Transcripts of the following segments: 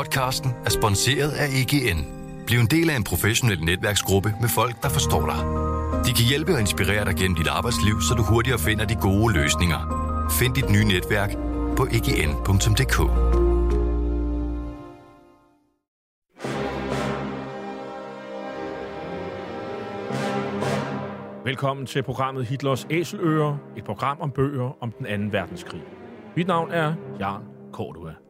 Podcasten er sponsoreret af EGN. Bliv en del af en professionel netværksgruppe med folk, der forstår dig. De kan hjælpe og inspirere dig gennem dit arbejdsliv, så du hurtigere finder de gode løsninger. Find dit nye netværk på egn.dk. Velkommen til programmet Hitlers Æseløer, et program om bøger om den anden verdenskrig. Mit navn er Jan Cordua.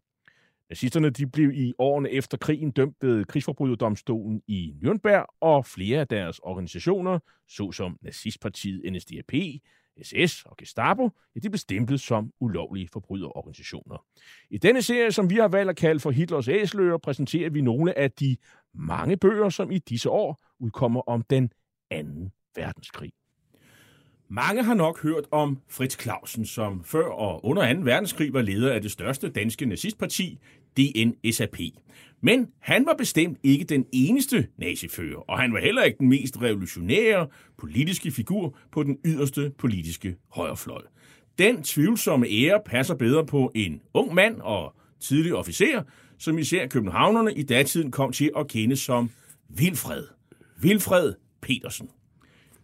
Nazisterne de blev i årene efter krigen dømt ved krigsforbryderdomstolen i Nürnberg, og flere af deres organisationer, såsom nazistpartiet NSDAP, SS og Gestapo, ja, de blev stemplet som ulovlige forbryderorganisationer. I denne serie, som vi har valgt at kalde for Hitlers Æsler, præsenterer vi nogle af de mange bøger, som i disse år udkommer om den anden verdenskrig. Mange har nok hørt om Fritz Clausen, som før og under 2. verdenskrig var leder af det største danske nazistparti, DNSAP. Men han var bestemt ikke den eneste nazifører, og han var heller ikke den mest revolutionære politiske figur på den yderste politiske højrefløj. Den tvivlsomme ære passer bedre på en ung mand og tidlig officer, som især københavnerne i datiden kom til at kende som Vilfred. Vilfred Petersen.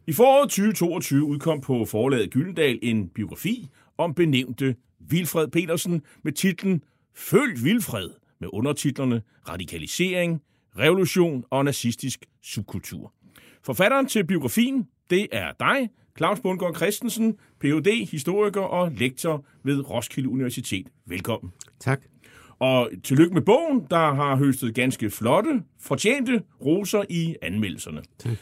I foråret 2022 udkom på forlaget Gyldendal en biografi om benævnte Vilfred Petersen med titlen Følg Vilfred med undertitlerne Radikalisering, Revolution og nazistisk subkultur. Forfatteren til biografien, det er dig, Claus Bundgaard Christensen, Ph.D., historiker og lektor ved Roskilde Universitet. Velkommen. Tak. Og tillykke med bogen, der har høstet ganske flotte, fortjente roser i anmeldelserne. Tak.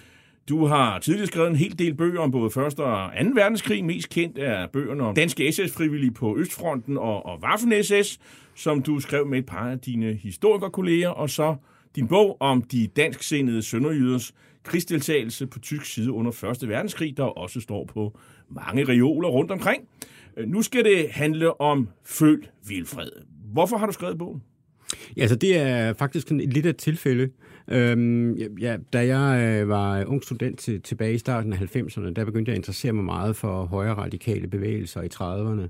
Du har tidligere skrevet en hel del bøger om både 1. og 2. verdenskrig. Mest kendt er bøgerne om danske SS-frivillige på Østfronten og, og Waffen-SS, som du skrev med et par af dine historikerkolleger, og så din bog om de dansksindede sønderjyders krigsdeltagelse på tysk side under 1. verdenskrig, der også står på mange reoler rundt omkring. Nu skal det handle om Føl Vilfred. Hvorfor har du skrevet bogen? Ja, altså det er faktisk lidt af et tilfælde. Øhm, ja, da jeg øh, var ung student til, tilbage i starten af 90'erne, der begyndte jeg at interessere mig meget for højre radikale bevægelser i 30'erne.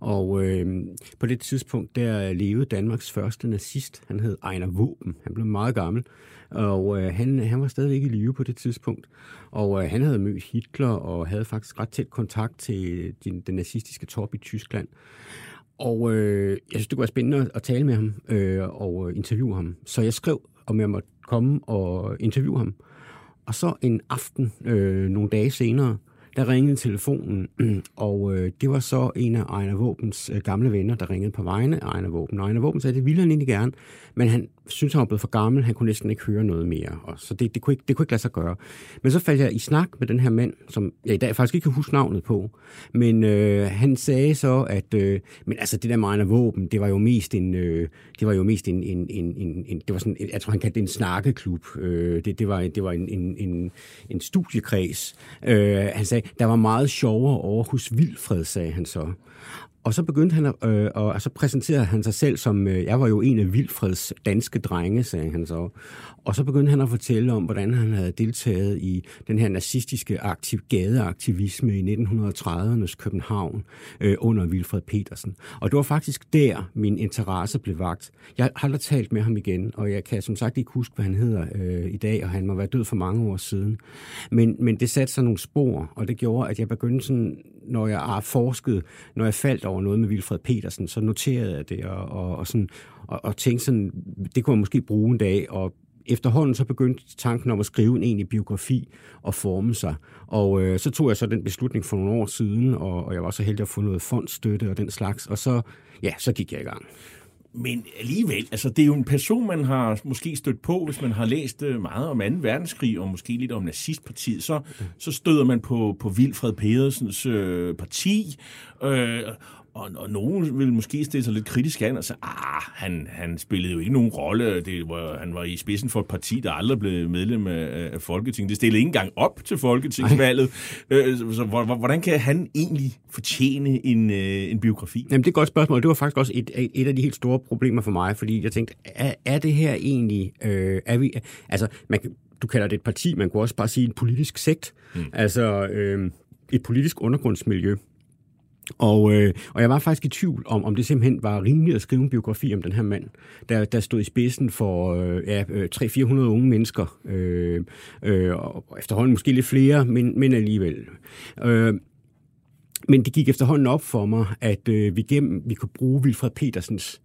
Og øh, på det tidspunkt, der øh, levede Danmarks første nazist. Han hed Ejner Våben. Han blev meget gammel. Og øh, han, han var stadigvæk i live på det tidspunkt. Og øh, han havde mødt Hitler og havde faktisk ret tæt kontakt til den, den nazistiske top i Tyskland. Og øh, jeg synes, det kunne være spændende at tale med ham øh, og øh, interviewe ham. Så jeg skrev, om jeg måtte komme og interviewe ham. Og så en aften, øh, nogle dage senere, der ringede telefonen, og øh, det var så en af Ejner Våbens øh, gamle venner, der ringede på vegne af Ejner Våben. Og Ejner Våben sagde, det ville han egentlig gerne, men han syntes, han var blevet for gammel, han kunne næsten ikke høre noget mere, og så det, det, kunne ikke, det kunne ikke lade sig gøre. Men så faldt jeg i snak med den her mand, som jeg i dag faktisk ikke kan huske navnet på, men øh, han sagde så, at øh, men altså det der med Våben, det var jo mest en, øh, det var jo mest en, en, en, en, en det var sådan, jeg tror han kaldte det en snakkeklub, øh, det, det var, det var en, en, en, en studiekreds. Øh, han sagde, der var meget sjovere over hos Vilfred, sagde han så. Og så begyndte han, øh, og så præsenterede han sig selv som, øh, jeg var jo en af Vilfreds danske drenge, sagde han så. Og så begyndte han at fortælle om, hvordan han havde deltaget i den her nazistiske aktiv, gadeaktivisme i 1930'ernes København øh, under Vilfred Petersen. Og det var faktisk der, min interesse blev vagt. Jeg har aldrig talt med ham igen, og jeg kan som sagt ikke huske, hvad han hedder øh, i dag, og han må være død for mange år siden. Men, men det satte sig nogle spor, og det gjorde, at jeg begyndte sådan, når jeg har forsket, når jeg faldt over noget med Vilfred Petersen, så noterede jeg det, og, og, og, sådan, og, og tænkte sådan, det kunne jeg måske bruge en dag, og efterhånden så begyndte tanken om at skrive en egentlig biografi og forme sig. Og øh, så tog jeg så den beslutning for nogle år siden, og, og jeg var så heldig at få noget fondsstøtte og den slags, og så, ja, så gik jeg i gang. Men alligevel, altså det er jo en person, man har måske stødt på, hvis man har læst øh, meget om 2. verdenskrig, og måske lidt om nazistpartiet, så, så støder man på, på Vilfred Pedersens øh, parti, øh, og, og nogen vil måske stille sig lidt kritisk an og sige, ah, han, han spillede jo ikke nogen rolle. Det var, han var i spidsen for et parti, der aldrig blev medlem af, af Folketinget. Det stillede ikke engang op til Folketingsvalget. Øh, så hvordan kan han egentlig fortjene en, øh, en biografi? Jamen, det er et godt spørgsmål. Det var faktisk også et, et af de helt store problemer for mig, fordi jeg tænkte, er, er det her egentlig... Øh, er vi, altså, man, du kalder det et parti, man kunne også bare sige en politisk sekt. Mm. Altså, øh, et politisk undergrundsmiljø. Og, øh, og jeg var faktisk i tvivl om, om det simpelthen var rimeligt at skrive en biografi om den her mand, der, der stod i spidsen for øh, ja, øh, 300-400 unge mennesker, øh, øh, og efterhånden måske lidt flere, men, men alligevel. Øh, men det gik efterhånden op for mig, at øh, vi, gennem, vi kunne bruge Wilfred Petersens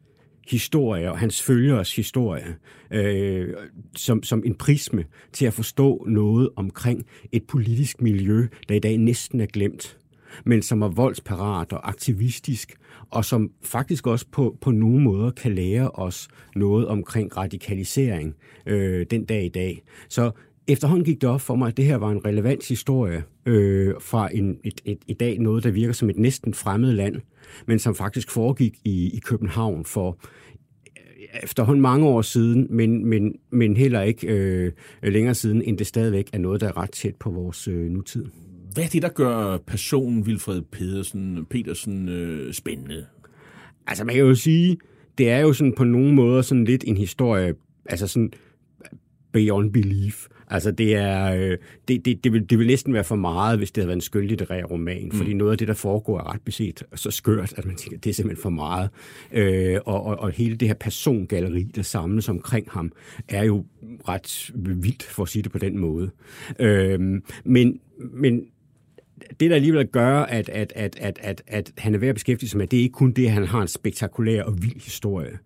historie og hans følgers historie øh, som, som en prisme til at forstå noget omkring et politisk miljø, der i dag næsten er glemt men som er voldsparat og aktivistisk, og som faktisk også på, på nogle måder kan lære os noget omkring radikalisering øh, den dag i dag. Så efterhånden gik det op for mig, at det her var en relevant historie øh, fra en, et, et, i dag noget, der virker som et næsten fremmed land, men som faktisk foregik i, i København for øh, efterhånden mange år siden, men, men, men heller ikke øh, længere siden, end det stadigvæk er noget, der er ret tæt på vores øh, nutid. Hvad er det, der gør personen Vilfred Pedersen, Petersen øh, spændende? Altså, man kan jo sige, det er jo sådan på nogle måder sådan lidt en historie, altså sådan beyond belief. Altså det er, øh, det, det, det, vil, det vil næsten være for meget, hvis det havde været en skønlitterær roman, mm. fordi noget af det, der foregår, er ret beset så skørt, at man tænker, det er simpelthen for meget. Øh, og, og, og hele det her persongalleri, der samles omkring ham, er jo ret vildt, for at sige det på den måde. Øh, men, men det, der alligevel gør, at, at, at, at, at, at han er værd at beskæftige sig med, det er ikke kun det, at han har en spektakulær og vild historie.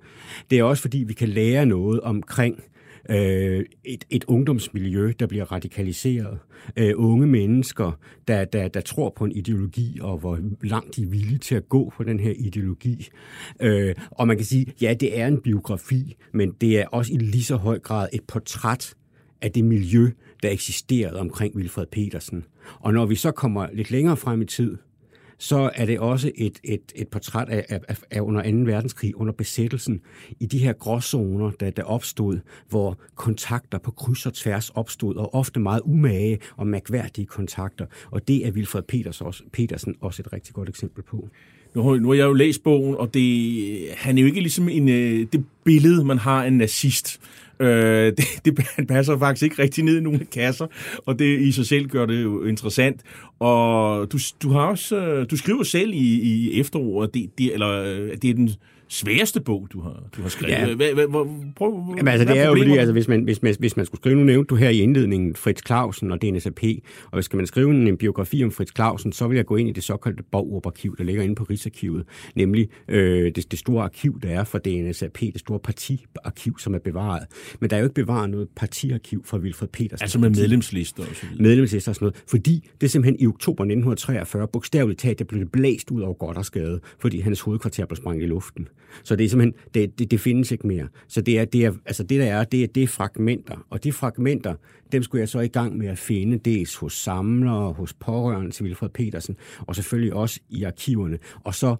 Det er også, fordi vi kan lære noget omkring øh, et, et ungdomsmiljø, der bliver radikaliseret. Øh, unge mennesker, der, der, der tror på en ideologi, og hvor langt de er villige til at gå på den her ideologi. Øh, og man kan sige, ja, det er en biografi, men det er også i lige så høj grad et portræt af det miljø, der eksisterede omkring Wilfred Petersen. Og når vi så kommer lidt længere frem i tid, så er det også et, et, et portræt af, af, af under 2. verdenskrig, under besættelsen, i de her gråzoner, der, der opstod, hvor kontakter på kryds og tværs opstod, og ofte meget umage og mærkværdige kontakter. Og det er Wilfred Peters også, Petersen også et rigtig godt eksempel på. Nu, nu har jeg jo læst bogen, og det, han er jo ikke ligesom en, øh, det billede, man har af en nazist. Øh, det, det passer faktisk ikke rigtig ned i nogle kasser, og det i sig selv gør det jo interessant. Og du, du har også, øh, du skriver selv i, i efteråret, det, det, eller øh, det er den sværeste bog, du har, du har skrevet. Ja. Hvad, hvad, hvad, prøv, Jamen, altså, det er jo fordi, altså, hvis, man, hvis, man, hvis man skulle skrive, nu nævnte du her i indledningen Fritz Clausen og DNSAP, og hvis man skrive en, en biografi om Fritz Clausen, så vil jeg gå ind i det såkaldte bogarkiv, der ligger inde på Rigsarkivet, nemlig øh, det, det store arkiv, der er for DNSAP, det store partiarkiv, som er bevaret. Men der er jo ikke bevaret noget partiarkiv fra Wilfred Peters. Altså med medlemslister og så videre. Medlemslister og sådan noget, fordi det er simpelthen i oktober 1943, bogstaveligt talt, der blev det blæst ud over skade, fordi hans hovedkvarter blev sprængt i luften. Så det er simpelthen, det, det, det findes ikke mere. Så det er, det er, altså det der er, det er, det er fragmenter. Og de fragmenter, dem skulle jeg så i gang med at finde, dels hos samlere, hos pårørende til Vilfred Petersen, og selvfølgelig også i arkiverne. Og så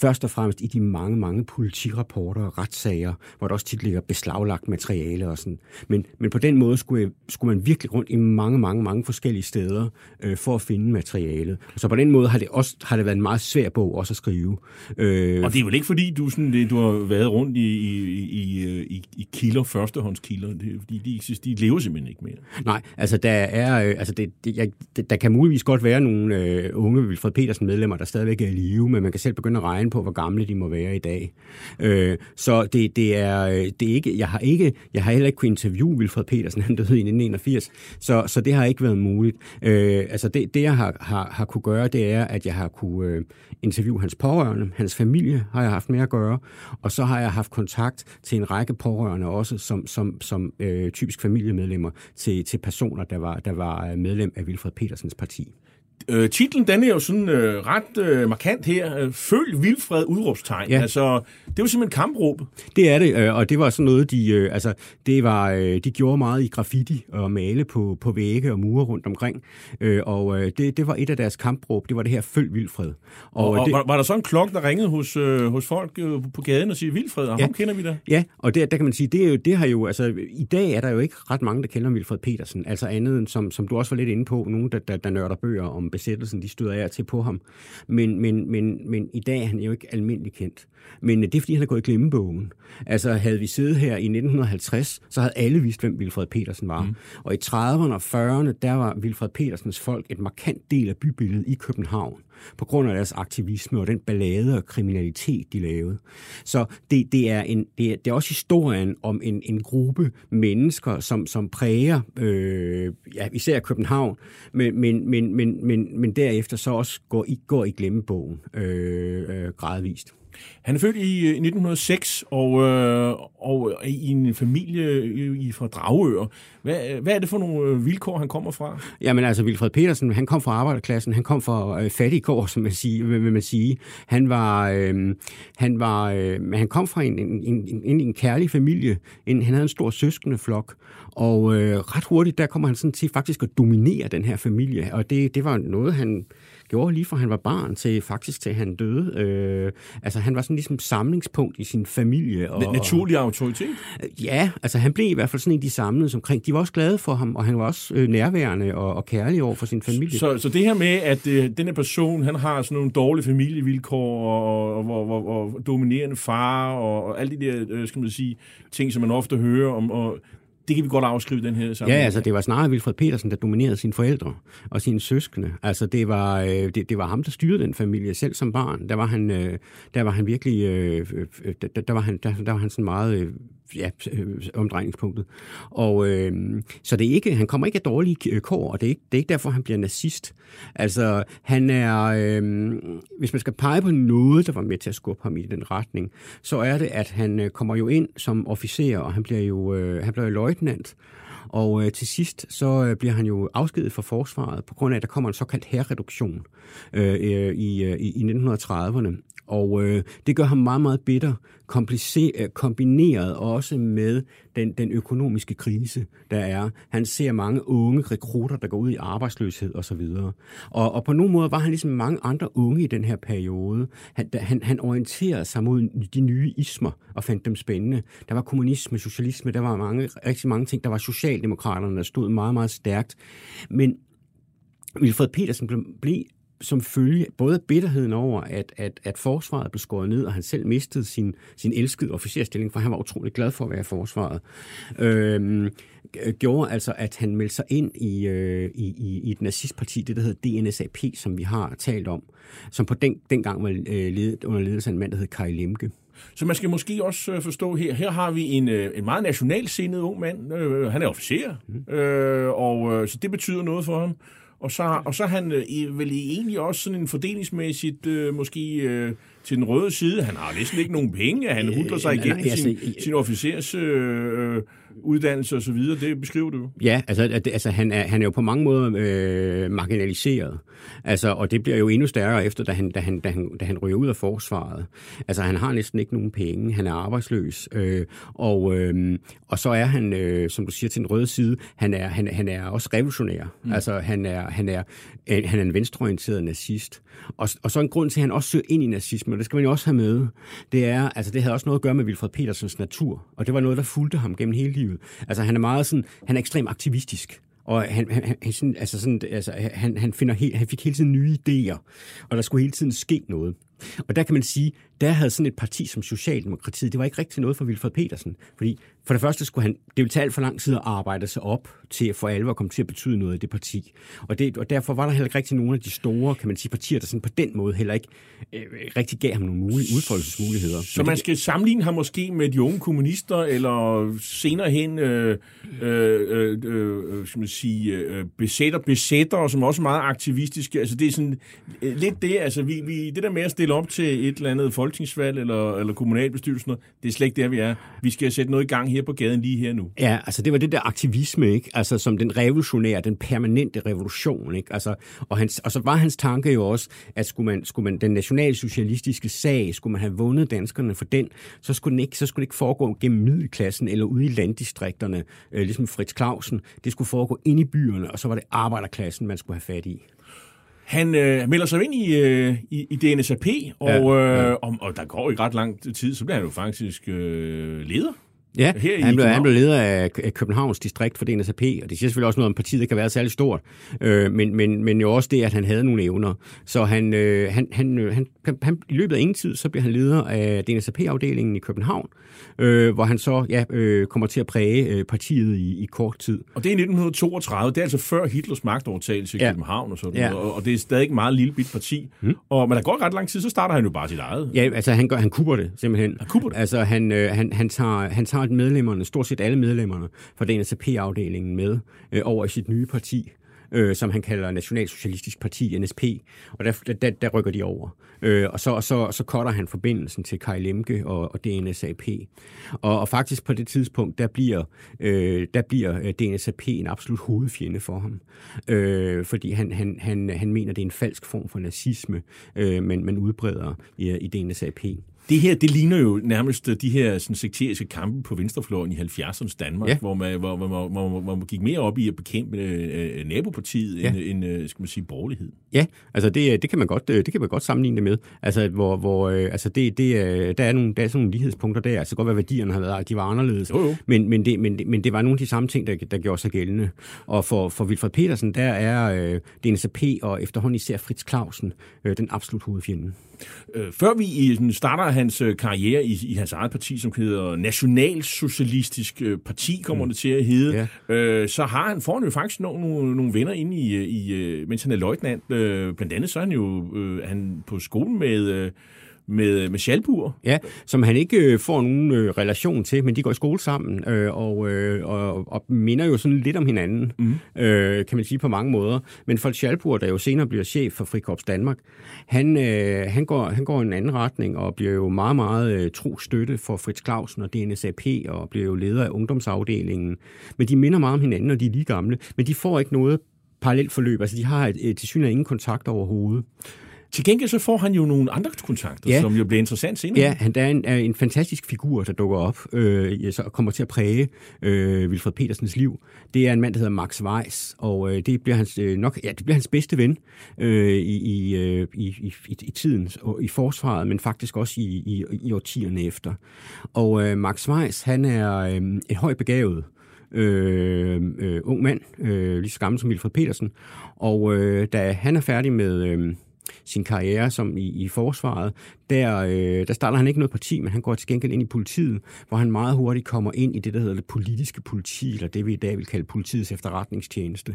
først og fremmest i de mange, mange politirapporter og retssager, hvor der også tit ligger beslaglagt materiale og sådan. Men, men på den måde skulle, skulle man virkelig rundt i mange, mange, mange forskellige steder øh, for at finde materialet. Så på den måde har det også har det været en meget svær bog også at skrive. Øh, og det er vel ikke fordi, du, sådan, du har været rundt i, i, i, i, i kilder, førstehåndskilder, det er, fordi de, de lever simpelthen ikke mere. Nej, altså der er, øh, altså det, det, jeg, det, der kan muligvis godt være nogle øh, unge Vilfred Petersen medlemmer, der stadigvæk er i live, men man kan selv begynde at regne regne på, hvor gamle de må være i dag. Øh, så det, det, er, øh, det er ikke, jeg har ikke, jeg har heller ikke kunnet interviewe Wilfred Petersen, han døde i 1981, så, så det har ikke været muligt. Øh, altså det, det jeg har, har, har kunne gøre, det er, at jeg har kunne øh, interviewe hans pårørende, hans familie har jeg haft med at gøre, og så har jeg haft kontakt til en række pårørende også, som, som, som øh, typisk familiemedlemmer til, til personer, der var, der var øh, medlem af Wilfred Petersens parti. Øh, titlen, den er jo sådan øh, ret øh, markant her. Øh, Følg Vilfred udråbstegn. Ja. Altså, det var simpelthen kampråb. Det er det, øh, og det var sådan noget, de, øh, altså, det var, øh, de gjorde meget i graffiti og male på, på vægge og mure rundt omkring. Øh, og øh, det, det var et af deres kampråb. Det var det her Følg Vilfred. Og, og, og det, var, var der så en klok, der ringede hos, øh, hos folk øh, på gaden og siger Vilfred, og ja, ham kender vi da? Ja, og det, der kan man sige, det, er jo, det har jo, altså i dag er der jo ikke ret mange, der kender Vilfred Petersen. Altså andet end, som, som du også var lidt inde på, nogen, der, der, der nørder bøger om besættelsen, de støder af til på ham. Men, men, men, men i dag er han jo ikke almindelig kendt. Men det er, fordi han er gået i glemmebogen. Altså, havde vi siddet her i 1950, så havde alle vidst, hvem Vilfred Petersen var. Mm. Og i 30'erne og 40'erne, der var Vilfred Petersens folk et markant del af bybilledet i København på grund af deres aktivisme og den ballade og kriminalitet, de lavede. Så det, det, er, en, det, er, det er også historien om en, en gruppe mennesker, som, som præger øh, ja, især København, men, men, men, men, men, men derefter så også går i, går i glemmebogen øh, øh, gradvist. Han er født i øh, 1906 og, øh, og i en familie øh, i, fra Dragør. Hvad, øh, hvad er det for nogle vilkår, han kommer fra? Jamen altså, Vilfred Petersen, han kom fra arbejderklassen. Han kom fra øh, fattigkår, som man sige, vil man sige. Han var, øh, han var, øh, han kom fra en, en, en, en, en kærlig familie. En, han havde en stor søskende flok. Og øh, ret hurtigt, der kommer han sådan til faktisk at dominere den her familie. Og det, det var noget, han gjorde lige fra han var barn til faktisk til han døde. Øh, altså han var sådan ligesom samlingspunkt i sin familie. Og, Naturlig autoritet? Ja, altså han blev i hvert fald sådan en, de samlede omkring. De var også glade for ham, og han var også øh, nærværende og, og kærlig over for sin familie. Så, så det her med, at øh, denne person, han har sådan nogle dårlige familievilkår, og, og, og, og, og dominerende far, og, og alle de der, øh, skal man sige, ting, som man ofte hører om, og det kan vi godt afskrive den her sammen. Ja, altså det var snarere Vilfred Petersen, der dominerede sine forældre og sine søskende. Altså det var, øh, det, det var ham, der styrede den familie selv som barn. Der var han, øh, der var han virkelig, øh, øh, øh der, der, var han, der, der var han sådan meget øh, ja, øh, omdrejningspunktet. Og øh, så det er ikke, han kommer ikke af dårlige øh, kår, og det er ikke, det er ikke derfor, han bliver nazist. Altså, han er, øh, hvis man skal pege på noget, der var med til at skubbe ham i den retning, så er det, at han øh, kommer jo ind som officer, og han bliver jo, øh, han bliver jo løjtnant. Og øh, til sidst så øh, bliver han jo afskedet fra forsvaret, på grund af, at der kommer en såkaldt herreduktion øh, i, øh, i, 1930'erne. Og øh, det gør ham meget, meget bitter, Øh, kombineret også med den, den økonomiske krise, der er. Han ser mange unge rekrutter, der går ud i arbejdsløshed osv. Og, og på nogle måder var han ligesom mange andre unge i den her periode. Han, han, han orienterede sig mod de nye ismer og fandt dem spændende. Der var kommunisme, socialisme, der var mange, rigtig mange ting. Der var socialdemokraterne, der stod meget, meget stærkt. Men Wilfred Petersen blev, blev som følge både bitterheden over, at, at, at forsvaret blev skåret ned, og han selv mistede sin, sin elskede officerstilling, for han var utrolig glad for at være i forsvaret, øh, gjorde altså, at han meldte sig ind i, øh, i, i, i et nazistparti, det der hedder DNSAP, som vi har talt om, som på den, dengang var øh, ledet, under ledelse af en mand, der hed Kai Lemke. Så man skal måske også øh, forstå her, her har vi en, øh, en meget nationalsindet ung mand. Han er officer, mm. øh, og så det betyder noget for ham. Og så, og så han øh, vel egentlig også sådan en fordelingsmæssigt øh, måske øh, til den røde side. Han har næsten ikke nogen penge. Han hudler sig igennem sin, altså, sin officers øh, uddannelse og så videre. Det beskriver du. Ja, altså, altså han, er, han er jo på mange måder øh, marginaliseret. Altså, og det bliver jo endnu stærkere efter, da han, da, han, da, han, da han ryger ud af forsvaret. Altså, han har næsten ikke nogen penge. Han er arbejdsløs. Øh, og, øh, og så er han, øh, som du siger, til den røde side, han er, han, han er også revolutionær. Mm. Altså, han er, han, er, han er en venstreorienteret nazist. Og, og så en grund til, at han også søger ind i nazisme, og det skal man jo også have med, det er, altså det havde også noget at gøre med Wilfred Petersens natur. Og det var noget, der fulgte ham gennem hele livet. Altså han er meget sådan, han er ekstremt aktivistisk. Og han, han, han, sådan, altså sådan, altså, han, han, finder helt, han fik hele tiden nye idéer, og der skulle hele tiden ske noget. Og der kan man sige, der havde sådan et parti som Socialdemokratiet, det var ikke rigtig noget for Wilfred Petersen. Fordi for det første skulle han, det ville tage alt for lang tid at arbejde sig op til at for alvor komme til at betyde noget i det parti. Og, det, og derfor var der heller ikke rigtig nogen af de store, kan man sige, partier, der sådan på den måde heller ikke øh, rigtig gav ham nogle mulige udfoldelsesmuligheder. Så man skal sammenligne ham måske med de unge kommunister, eller senere hen, øh, øh, øh, øh, skal man sige, øh, besætter, besætter, som også er meget aktivistiske. Altså det er sådan øh, lidt det, altså vi, vi, det der med at stille op til et eller andet folk folketingsvalg eller, eller kommunalbestyrelsen. Det er slet ikke der, vi er. Vi skal sætte noget i gang her på gaden lige her nu. Ja, altså det var det der aktivisme, ikke? Altså som den revolutionære, den permanente revolution, ikke? Altså, og, hans, og så var hans tanke jo også, at skulle man, skulle man den nationalsocialistiske sag, skulle man have vundet danskerne for den, så skulle, den ikke, så skulle det ikke foregå gennem middelklassen eller ude i landdistrikterne, øh, ligesom Fritz Clausen. Det skulle foregå ind i byerne, og så var det arbejderklassen, man skulle have fat i. Han øh, melder sig ind i, øh, i, i DNSAP, og, ja, ja. Øh, og, og der går ikke ret lang tid, så bliver han jo faktisk øh, leder Ja, her han, blev, han blev leder af Københavns distrikt for DNSAP, og det siger selvfølgelig også noget om, partiet ikke kan være særlig stort, øh, men, men, men jo også det, at han havde nogle evner. Så han, øh, han, han, han, han, i løbet af ingen tid, så bliver han leder af DNSAP-afdelingen i København, øh, hvor han så ja, øh, kommer til at præge øh, partiet i, i kort tid. Og det er 1932, det er altså før Hitlers magtovertagelse i ja. København og sådan ja. noget, og det er stadig et meget lille bit parti. Hmm. Og, men der går ret lang tid, så starter han jo bare sit eget. Ja, altså han, gør, han kubber det simpelthen. Han kubber det? Altså han, øh, han, han, tager, han tager medlemmerne, stort set alle medlemmerne fra DNSP-afdelingen med øh, over i sit nye parti øh, som han kalder Nationalsocialistisk Parti, NSP, og der, der, der rykker de over. Øh, og så, så, så cutter han forbindelsen til Kai Lemke og, og DNSAP. Og, og faktisk på det tidspunkt, der bliver, øh, der bliver øh, DNSAP en absolut hovedfjende for ham. Øh, fordi han, han, han, han mener, det er en falsk form for nazisme, øh, men man udbreder i, i DNSAP. Det her, det ligner jo nærmest de her sådan, sekteriske kampe på venstrefløjen i 70'ernes Danmark, ja. hvor, man, hvor, hvor, hvor, hvor, hvor man gik mere op i at bekæmpe øh, nabopartiet ja. end, end, øh, skal man sige, borgerlighed. Ja, altså det, det, kan man godt, det kan man godt sammenligne det med. Altså, hvor, hvor øh, altså det, det, der, er nogle, der er sådan nogle lighedspunkter der. Altså godt være, værdierne har været, de var anderledes. Jo, jo. Men, men, det, men, men det var nogle af de samme ting, der, der gjorde sig gældende. Og for, for Wilfred Petersen, der er øh, DNSAP og efterhånden især Fritz Clausen øh, den absolut hovedfjende. Øh, før vi starter hans øh, karriere i, i hans eget parti, som hedder Nationalsocialistisk øh, Parti, kommer mm. det til at hedde, ja. øh, så har han, foran jo faktisk nogle, nogle, nogle venner inde i, i, mens han er løjtnant. Øh, blandt andet så er han jo øh, han på skolen med... Øh, med, med Schalburg. Ja, som han ikke øh, får nogen øh, relation til, men de går i skole sammen øh, og, øh, og, og minder jo sådan lidt om hinanden, mm. øh, kan man sige på mange måder. Men for Schalburg, der jo senere bliver chef for Frikorps Danmark, han, øh, han, går, han går en anden retning og bliver jo meget, meget øh, tro støtte for Fritz Clausen og DNSAP og bliver jo leder af ungdomsafdelingen. Men de minder meget om hinanden, og de er lige gamle, men de får ikke noget parallelt forløb. Altså, de har et, et, til ingen kontakt overhovedet. Til gengæld så får han jo nogle andre kontakter, ja. som jo bliver interessant senere. Ja, han der er en, er en fantastisk figur, der dukker op øh, så kommer til at præge øh, Wilfred Petersens liv. Det er en mand, der hedder Max Weiss, og øh, det bliver hans øh, nok ja, det bliver hans bedste ven øh, i, i, øh, i, i, i tiden og i forsvaret, men faktisk også i, i, i årtierne efter. Og øh, Max Weiss, han er øh, et højt begavet øh, øh, ung mand, øh, lige så gammel som Wilfred Petersen, og øh, da han er færdig med øh, sin karriere som i, i forsvaret, der, øh, der starter han ikke noget parti, men han går til gengæld ind i politiet, hvor han meget hurtigt kommer ind i det, der hedder det politiske politi, eller det vi i dag vil kalde politiets efterretningstjeneste.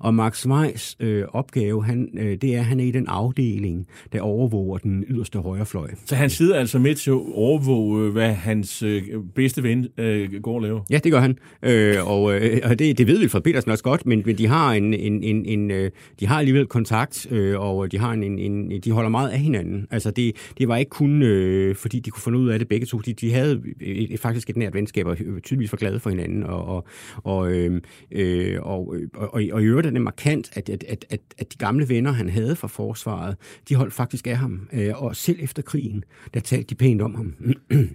Og Max Weiss øh, opgave, han, øh, det er, at han er i den afdeling, der overvåger den yderste højrefløj. Så han sidder altså med til at overvåge, øh, hvad hans øh, bedste ven øh, går og laver? Ja, det gør han. Øh, og øh, og det, det ved vi fra Petersen også godt, men, men de har en, en, en, en øh, de har alligevel kontakt, øh, og de har en, en, en, de holder meget af hinanden. Altså det, det var ikke kun øh, fordi de kunne finde ud af det begge to. De, de havde et, et, faktisk et nært venskab og øh, tydeligvis var glade for hinanden. Og, og, og, øh, øh og, og, og, og i øvrigt er det markant, at, at, at, at, at de gamle venner, han havde fra forsvaret, de holdt faktisk af ham. Øh, og selv efter krigen, der talte de pænt om ham.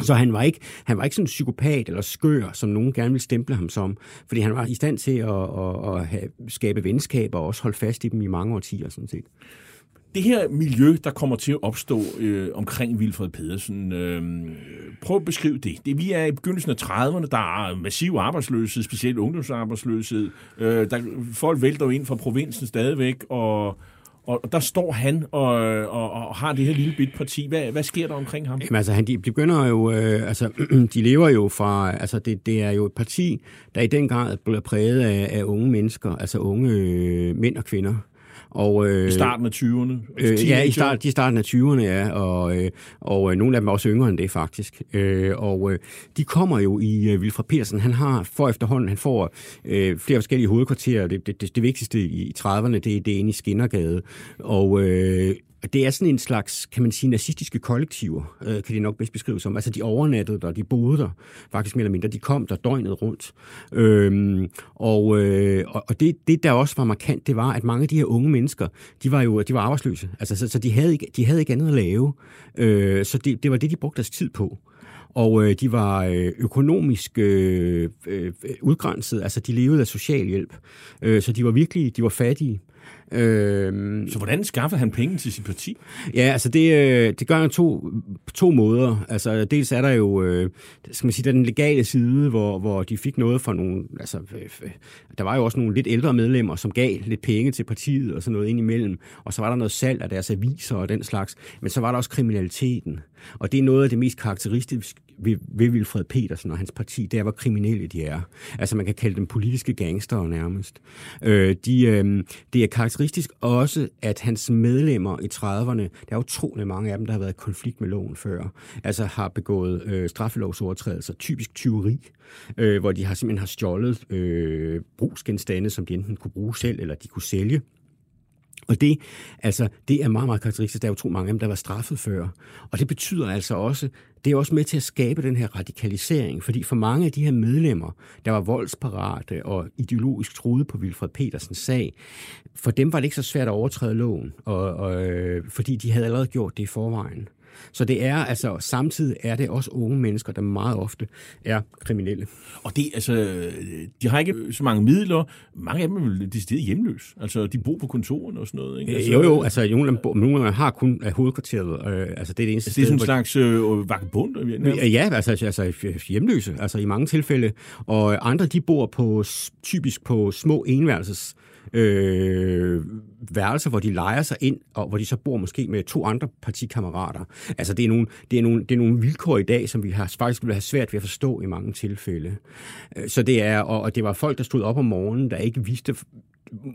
Så han var ikke, han var ikke sådan en psykopat eller skør, som nogen gerne ville stemple ham som, fordi han var i stand til at, at, at have, skabe venskaber og også holde fast i dem i mange årtier sådan set det her miljø, der kommer til at opstå øh, omkring Vilfred Pedersen, øh, prøv at beskrive det. det. Vi er i begyndelsen af 30'erne, der er massiv arbejdsløshed, specielt ungdomsarbejdsløshed. Øh, der, folk vælter jo ind fra provinsen stadigvæk, og og der står han og, og, og har det her lille bit parti. Hvad, hvad sker der omkring ham? Jamen, altså, han, de begynder jo, øh, altså, de lever jo fra, altså, det, det er jo et parti, der i den grad bliver præget af, af unge mennesker, altså unge øh, mænd og kvinder. Og, øh, I starten af 20'erne? Øh, ja, i start, de starten af 20'erne, ja. Og, øh, og øh, nogle af dem er også yngre end det, faktisk. Øh, og øh, de kommer jo i øh, Vilfred Petersen. Han har for efterhånden, han får øh, flere forskellige hovedkvarterer. Det, det, det, det vigtigste i 30'erne, det, det er inde i Skinnergade. Og øh, det er sådan en slags, kan man sige, nazistiske kollektiver, øh, kan de nok bedst beskrive som. Altså, de overnattede der, de boede der, faktisk mere eller mindre. De kom der døgnet rundt. Øhm, og øh, og det, det, der også var markant, det var, at mange af de her unge mennesker, de var jo de var arbejdsløse. Altså, så, så de, havde ikke, de havde ikke andet at lave. Øh, så det, det var det, de brugte deres tid på og øh, de var øh, økonomisk øh, øh, udgrænset, altså de levede af socialhjælp, øh, så de var virkelig, de var fattige. Øh, så hvordan skaffede han penge til sit parti? Ja, altså det, øh, det gør han to, to måder. Altså dels er der jo, øh, skal man sige, den legale side, hvor, hvor de fik noget fra nogle, altså øh, der var jo også nogle lidt ældre medlemmer, som gav lidt penge til partiet og sådan noget ind imellem. Og så var der noget salg af deres aviser og den slags. Men så var der også kriminaliteten. Og det er noget af det mest karakteristiske ved, ved Wilfred Petersen og hans parti, det er, hvor kriminelle de er. Altså man kan kalde dem politiske gangster nærmest. Øh, de, øh, det er karakteristisk også, at hans medlemmer i 30'erne, der er utrolig mange af dem, der har været i konflikt med loven før, altså har begået øh, straffelovsovertrædelser, typisk tyveri, øh, hvor de har simpelthen har stjålet øh, brugsgenstande, som de enten kunne bruge selv, eller de kunne sælge. Og det, altså, det er meget, meget karakteristisk. Der er jo to mange af dem, der var straffet før. Og det betyder altså også, det er også med til at skabe den her radikalisering, fordi for mange af de her medlemmer, der var voldsparate og ideologisk troede på Vilfred Petersens sag, for dem var det ikke så svært at overtræde loven, og, og, øh, fordi de havde allerede gjort det i forvejen. Så det er altså, samtidig er det også unge mennesker, der meget ofte er kriminelle. Og det, altså, de har ikke så mange midler. Mange af dem er decideret hjemløse. Altså, de bor på kontoren og sådan noget, ikke? Altså, jo, jo, altså, nogle af dem, har kun af hovedkvarteret. Øh, altså, det er det eneste altså, det er sådan en slags øh, vagabund? Ja, altså, altså hjemløse, altså i mange tilfælde. Og andre, de bor på typisk på små enværelses øh, værelser, hvor de leger sig ind, og hvor de så bor måske med to andre partikammerater. Altså det er nogle, det er nogle, det er nogle vilkår i dag, som vi har faktisk vil have svært ved at forstå i mange tilfælde. Øh, så det er, og, og det var folk, der stod op om morgenen, der ikke vidste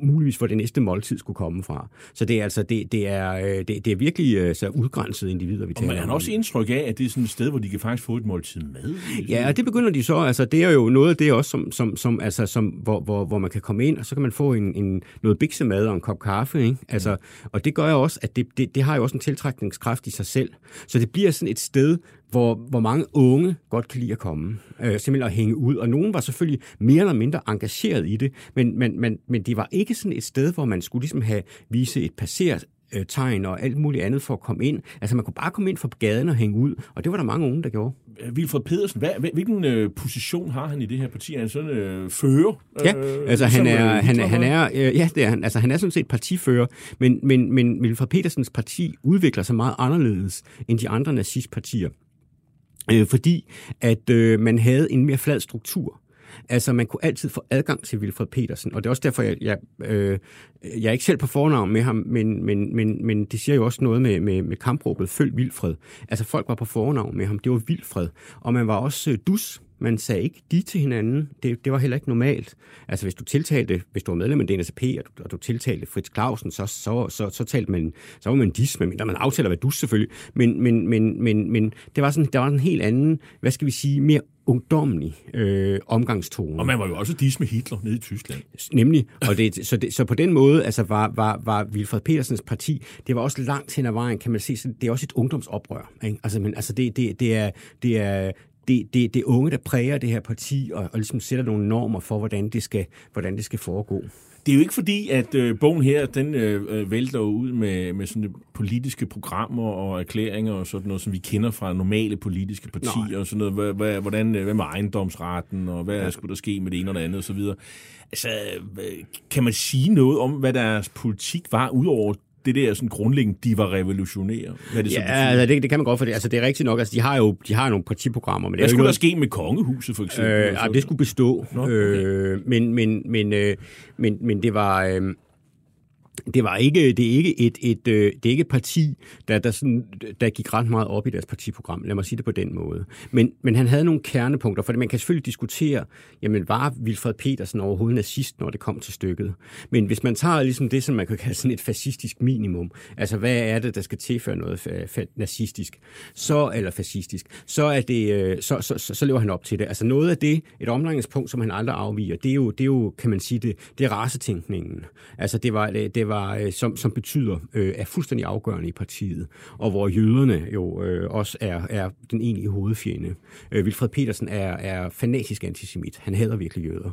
muligvis hvor det næste måltid skulle komme fra. Så det er altså det, det er øh, det, det er virkelig øh, så udgrænsede individer vi taler om. man har også indtryk af at det er sådan et sted hvor de kan faktisk få et måltid mad. Ja, og det begynder de så altså det er jo noget af det også som som som altså som hvor, hvor, hvor man kan komme ind og så kan man få en, en noget biksemad og en kop kaffe, ikke? Altså mm. og det gør jo også at det, det det har jo også en tiltrækningskraft i sig selv. Så det bliver sådan et sted hvor, hvor mange unge godt kan lide at komme, øh, simpelthen at hænge ud. Og nogen var selvfølgelig mere eller mindre engageret i det, men, men, men, men det var ikke sådan et sted, hvor man skulle ligesom have vise et passeret øh, tegn og alt muligt andet for at komme ind. Altså man kunne bare komme ind fra gaden og hænge ud, og det var der mange unge, der gjorde. Vilfred Pedersen, hvad, hvilken øh, position har han i det her parti? Er han sådan øh, fører? Ja, øh, altså han ligesom, er, øh, han, han er, øh, ja, det er han. Altså han er sådan set partifører, men, men, men Vilfred Pedersens parti udvikler sig meget anderledes end de andre nazistpartier øh, fordi at øh, man havde en mere flad struktur. Altså, man kunne altid få adgang til Wilfred Petersen, og det er også derfor, jeg, jeg, øh, jeg er ikke selv på fornavn med ham, men, men, men, men det siger jo også noget med, med, med kampråbet Følg Vilfred. Altså, folk var på fornavn med ham, det var Vilfred, og man var også øh, dus man sagde ikke de til hinanden. Det, det var heller ikke normalt. Altså hvis du tiltalte, hvis du var medlem af DNSP, og du, og du tiltalte Fritz Clausen, så, så, så, så, talte man, så var man dis, men man aftaler hvad du selvfølgelig. Men, men, men, men, men det var sådan, der var en helt anden, hvad skal vi sige, mere ungdommelig øh, omgangstone. Og man var jo også dis med Hitler nede i Tyskland. Nemlig, og det, så, det, så på den måde altså var, var, var Wilfred Petersens parti, det var også langt hen ad vejen, kan man se, så det er også et ungdomsoprør. Ikke? Altså, men, altså det, det, det, er, det, er, det, det, det unge, der præger det her parti, og, og ligesom sætter nogle normer for, hvordan det skal, hvordan det skal foregå. Det er jo ikke fordi, at øh, bogen her, den øh, øh vælter ud med, med sådan politiske programmer og erklæringer og sådan noget, som vi kender fra normale politiske partier Nej. og sådan noget. Hvad, hvordan, hvad med ejendomsretten, og hvad ja. skulle der ske med det ene og det andet osv. Altså, kan man sige noget om, hvad deres politik var, udover det der sådan grundlæggende, de var revolutionære? Hvad det ja, altså, det, det kan man godt, for det, altså, det er rigtigt nok. Altså, de har jo de har nogle partiprogrammer. Men Hvad skulle noget... der ske med kongehuset, for eksempel? Øh, ja, det skulle bestå. Nå, okay. øh, men, men, men, øh, men, men det var... Øh, det var ikke det er ikke et, et, øh, det er ikke et parti der der sådan der gik ret meget op i deres partiprogram. Lad mig sige det på den måde. Men men han havde nogle kernepunkter, for man kan selvfølgelig diskutere, jamen var Wilfred Petersen overhovedet nazist, når det kom til stykket. Men hvis man tager ligesom det som man kan kalde sådan et fascistisk minimum, altså hvad er det der skal tilføre noget nazistisk, så eller fascistisk, så er det øh, så, så, så, så lever han op til det. Altså noget af det et omdrejningspunkt som han aldrig afviger, det er jo det er jo kan man sige det det er racetænkningen. Altså det var det, det var var, øh, som, som betyder, øh, er fuldstændig afgørende i partiet, og hvor jøderne jo øh, også er, er den egentlige hovedfjende. Øh, Wilfred Petersen er, er fanatisk antisemit. Han hader virkelig jøder.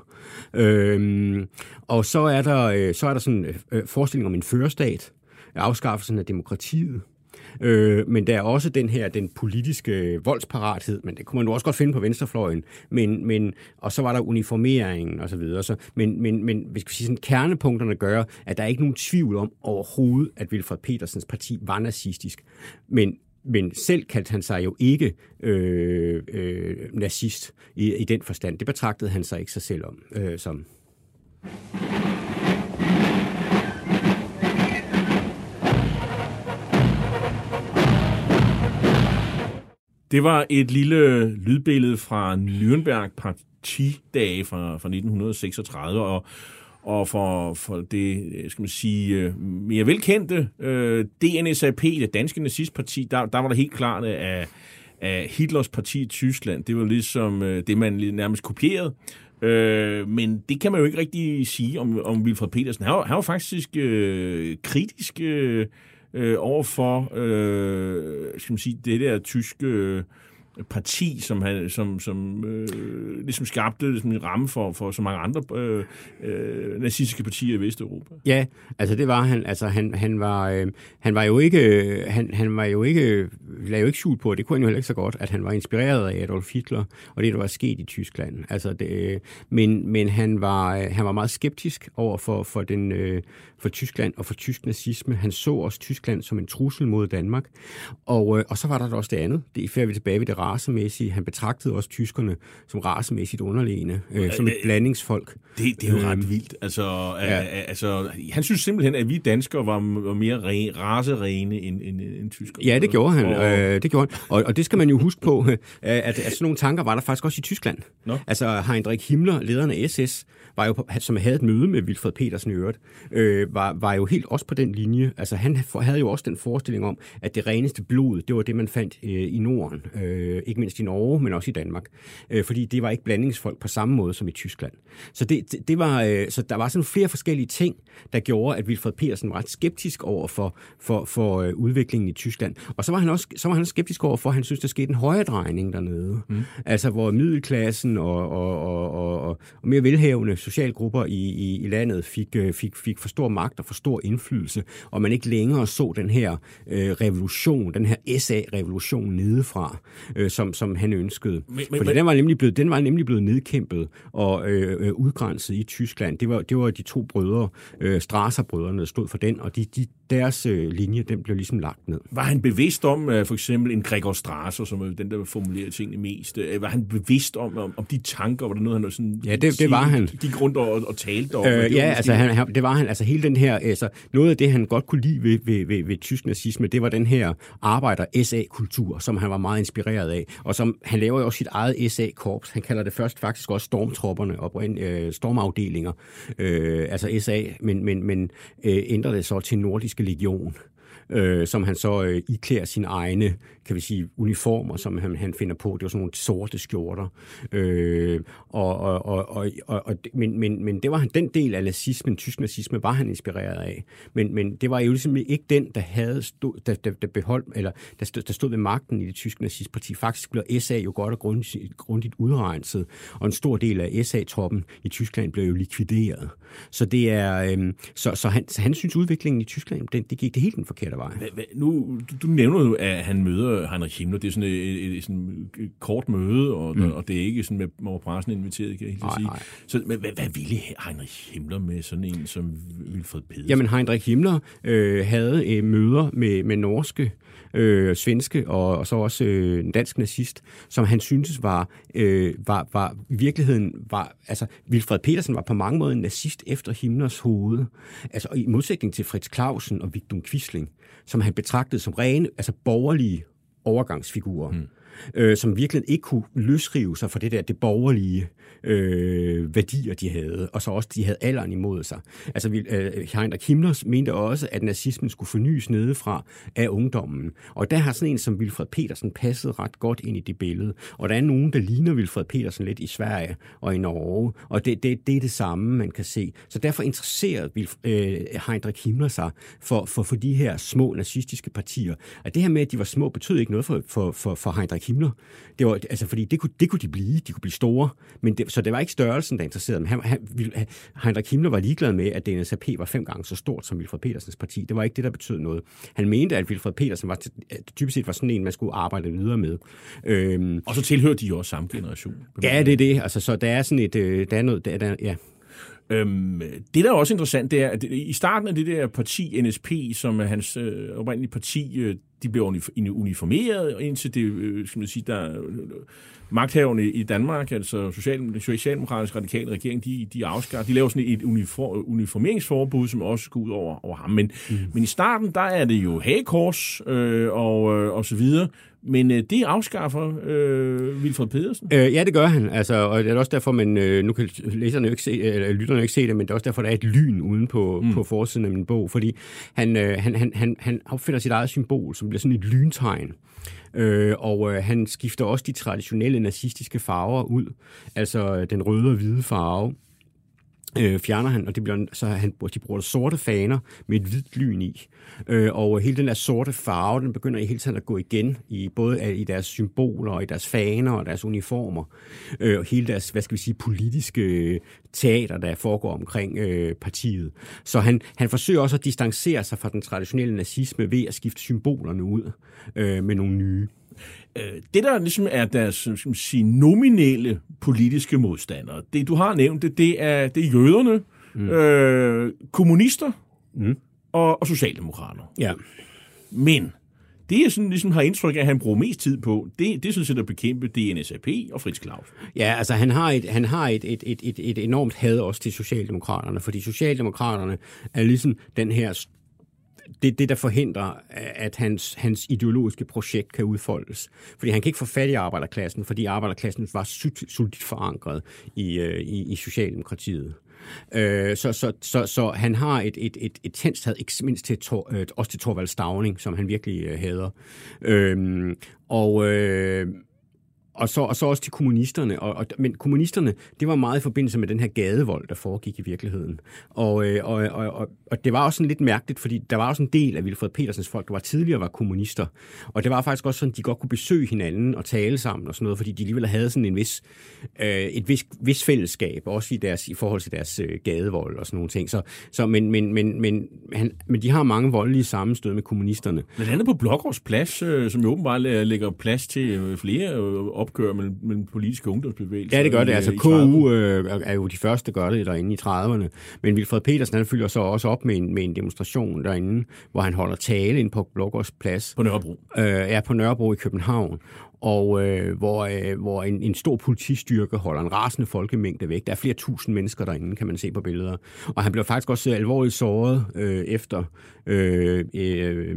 Øh, og så er der, øh, så er der sådan øh, øh forestilling om en førerstat, afskaffelsen af demokratiet, Øh, men der er også den her, den politiske voldsparathed, men det kunne man jo også godt finde på venstrefløjen. Men, men, og så var der uniformeringen og så videre. Så, men, men, men hvis vi sige sådan, kernepunkterne gør, at der er ikke nogen tvivl om overhovedet, at Wilfred Petersens parti var nazistisk. Men men selv kaldte han sig jo ikke øh, øh, nazist i, i den forstand. Det betragtede han sig ikke sig selv om øh, som. Det var et lille lydbillede fra Nürnberg partidage fra, fra 1936, og, og for, for det, øh, skal man sige, øh, mere velkendte øh, DNSAP, det danske nazistparti, der, der var der helt klart af, af Hitlers parti i Tyskland. Det var ligesom øh, det, man nærmest kopierede. Øh, men det kan man jo ikke rigtig sige om, om Wilfred Petersen. Han var, han var faktisk øh, kritisk øh, øh, over for øh, skal man sige, det der tyske øh, parti, som, han, som, som øh, ligesom skabte ligesom en ramme for, for så mange andre øh, øh, nazistiske partier i Vesteuropa. Ja, altså det var han. Altså han, han var øh, han var jo ikke øh, han, han var jo ikke lagde jo ikke skjult på, det kunne han jo heller ikke så godt, at han var inspireret af Adolf Hitler og det der var sket i Tyskland. Altså det, øh, men men han var øh, han var meget skeptisk over for for den øh, for Tyskland og for tysk nazisme. Han så også Tyskland som en trussel mod Danmark. Og, øh, og så var der også det andet. Det er vi tilbage ved det racemæssige. Han betragtede også tyskerne som racemæssigt underlegne, øh, som et blandingsfolk. Det, det er jo ret øhm, vildt. Altså, ja. altså, han synes simpelthen, at vi danskere var, var mere re, racerene end, end, end tyskere. Ja, det gjorde han. Og, øh, det gjorde han. Og, og det skal man jo huske på, at, at, sådan nogle tanker var der faktisk også i Tyskland. Nå. Altså Heinrich Himmler, lederen af SS, var jo, som havde et møde med Wilfred Petersen i øvrigt, øh, var, var jo helt også på den linje. Altså han havde jo også den forestilling om, at det reneste blod, det var det, man fandt øh, i Norden. Øh, ikke mindst i Norge, men også i Danmark. Øh, fordi det var ikke blandingsfolk på samme måde som i Tyskland. Så, det, det, det var, øh, så der var sådan flere forskellige ting, der gjorde, at Wilfred Petersen var ret skeptisk over for, for, for øh, udviklingen i Tyskland. Og så var han også så var han skeptisk over for, at han synes, der skete en højere drejning dernede. Mm. Altså hvor middelklassen og, og, og, og, og mere velhavende socialgrupper i, i, i landet fik, øh, fik, fik for stor magt og for stor indflydelse, og man ikke længere så den her øh, revolution, den her SA-revolution nedefra, øh, som, som han ønskede. Men, men, Fordi den var, nemlig blevet, den var nemlig blevet nedkæmpet og øh, øh, udgrænset i Tyskland. Det var, det var de to brødre, øh, Strasser-brødrene, der stod for den, og de, de, deres øh, linje, den blev ligesom lagt ned. Var han bevidst om, øh, for eksempel en Gregor Strasser, som er den, der formulerer tingene mest, øh, var han bevidst om, om, om de tanker, var der noget, han sådan... Ja, det, det var han. Gik rundt og, og talte om. Øh, det ja, altså han, det var han. Altså hele den her, altså noget af det, han godt kunne lide ved, ved, ved, ved tysk nazisme, det var den her arbejder-SA-kultur, som han var meget inspireret af, og som han laver jo også sit eget SA-korps. Han kalder det først faktisk også stormtropperne og øh, stormafdelinger, øh, altså SA, men, men, men øh, ændrer det så til nordiske legion øh, som han så øh, iklærer sin egne, kan vi sige, uniformer, som han, han finder på. Det var sådan nogle sorte skjorter. Øh, og, og, og, og, og, men, men, men det var han, den del af nazismen, tysk nazisme, var han inspireret af. Men, men det var jo ligesom ikke den, der havde stod, der, der, der beholdt, eller der stod, der stod ved magten i det tyske nazistparti. Faktisk blev SA jo godt og grundigt, grundigt udrenset, og en stor del af SA-troppen i Tyskland blev jo likvideret. Så det er, øh, så, så, han, så han synes udviklingen i Tyskland, den, det gik det helt den forkerte forkerte vej. Hva, hva, nu, du, du nævner jo, at han møder Heinrich Himmler. Det er sådan et, et, et, sådan et kort møde, og, mm. og det er ikke sådan, med, hvor pressen inviteret, kan jeg helt sige. Nej. Så hvad, hvad ville Heinrich Himmler med sådan en som Wilfred Pedersen? Jamen, Heinrich Himmler øh, havde øh, møder med, med norske øh, svenske og, og så også øh, en dansk nazist, som han syntes var, øh, var, var i virkeligheden var, altså Wilfred Petersen var på mange måder en nazist efter Himmlers hoved. Altså i modsætning til Fritz Clausen og Victor Quisling, som han betragtede som rene, altså borgerlige overgangsfigurer. Mm øh, som virkelig ikke kunne løsrive sig fra det der, det borgerlige øh, værdier, de havde, og så også, de havde alderen imod sig. Altså, vi, øh, Heinrich Himmler mente også, at nazismen skulle fornyes nedefra af ungdommen. Og der har sådan en som Wilfred Petersen passet ret godt ind i det billede. Og der er nogen, der ligner Wilfred Petersen lidt i Sverige og i Norge, og det, det, det er det samme, man kan se. Så derfor interesserede øh, Heinrich Himmler sig for, for, for de her små nazistiske partier. At det her med, at de var små, betød ikke noget for, for, for, for Heinrich Himmler. Det var, altså, fordi det kunne, det kunne de blive. De kunne blive store. Men det, så det var ikke størrelsen, der interesserede dem. Han, han, Heinrich Himmler var ligeglad med, at DNSAP var fem gange så stort som Wilfred Petersens parti. Det var ikke det, der betød noget. Han mente, at Wilfred Petersen var, typisk set var sådan en, man skulle arbejde videre med. Øhm, og så tilhørte de jo også samme generation. Ja, det er det. Altså, så der er sådan et... Øh, der er noget, der, der, ja, Øhm, det, der er også interessant, det er, at i starten af det der parti, NSP, som er hans øh, oprindelige parti, øh, de blev uniformeret, indtil det, øh, skal man sige, der øh, magthaverne i Danmark, altså social, socialdemokratisk radikale regering, de, de afskar, de laver sådan et uniform, uniformeringsforbud, som også går ud over, over ham. Men, mm. men i starten, der er det jo hagekors øh, og, øh, og så videre. Men øh, det afskaffer øh, Wilfred Pedersen? Øh, ja, det gør han. Altså, og det er også derfor, man, øh, nu kan læserne jo ikke se, eller lytterne jo ikke se det, men det er også derfor, der er et lyn uden på, mm. på forsiden af min bog, fordi han, øh, han, han, han, han opfinder sit eget symbol, som bliver sådan et lyntegn. Øh, og øh, han skifter også de traditionelle nazistiske farver ud, altså den røde og hvide farve øh, fjerner han, og det bliver, så han, de bruger sorte faner med et hvidt lyn i. Øh, og hele den der sorte farve, den begynder i hele tiden at gå igen, i både i deres symboler, og i deres faner og deres uniformer. Øh, og hele deres, hvad skal vi sige, politiske øh, teater, der foregår omkring øh, partiet. Så han, han forsøger også at distancere sig fra den traditionelle nazisme ved at skifte symbolerne ud øh, med nogle nye. Øh, det, der ligesom er deres skal man sige, nominelle politiske modstandere, det du har nævnt, det, det, er, det er jøderne, mm. øh, kommunister mm. og, og socialdemokrater. Ja. Men det, jeg sådan, ligesom har indtryk af, at han bruger mest tid på, det, det synes jeg, at bekæmpe DNSAP og Fritz Claus. Ja, altså han har, et, han har et, et, et, et, et enormt had også til Socialdemokraterne, fordi Socialdemokraterne er ligesom den her det, det, der forhindrer, at hans, hans ideologiske projekt kan udfoldes. Fordi han kan ikke få fat i arbejderklassen, fordi arbejderklassen var solidt forankret i, øh, i, i Socialdemokratiet. Øh, så, så, så, så han har et, et, et, et tændst had, ikke mindst til, Tor, øh, også til Torvald Stavning, som han virkelig øh, hader. Øh, og... Øh, og så, og så også til kommunisterne. Og, og, men kommunisterne, det var meget i forbindelse med den her gadevold, der foregik i virkeligheden. Og, øh, og, og, og, og det var også sådan lidt mærkeligt, fordi der var også en del af Vilfred Petersens folk, der var tidligere var kommunister. Og det var faktisk også sådan, at de godt kunne besøge hinanden og tale sammen og sådan noget, fordi de alligevel havde sådan en vis, øh, et vis, vis fællesskab, også i, deres, i forhold til deres øh, gadevold og sådan nogle ting. Så, så, men, men, men, men, han, men de har mange voldelige sammenstød med kommunisterne. Blandt andet på Blågårds plads, øh, som jo åbenbart øh, lægger plads til øh, flere øh, opgør mellem, mellem politiske ungdomsbevægelser. Ja, det gør det. Altså, KU øh, er jo de første, der gør det derinde i 30'erne. Men Wilfred Petersen, han fylder så også op med en, med en demonstration derinde, hvor han holder tale ind på Blågårds Plads. På Nørrebro. Øh, ja, på Nørrebro i København og øh, hvor, øh, hvor en, en stor politistyrke holder en rasende folkemængde væk. Der er flere tusind mennesker derinde, kan man se på billeder. Og han blev faktisk også alvorligt såret øh, efter, øh, øh,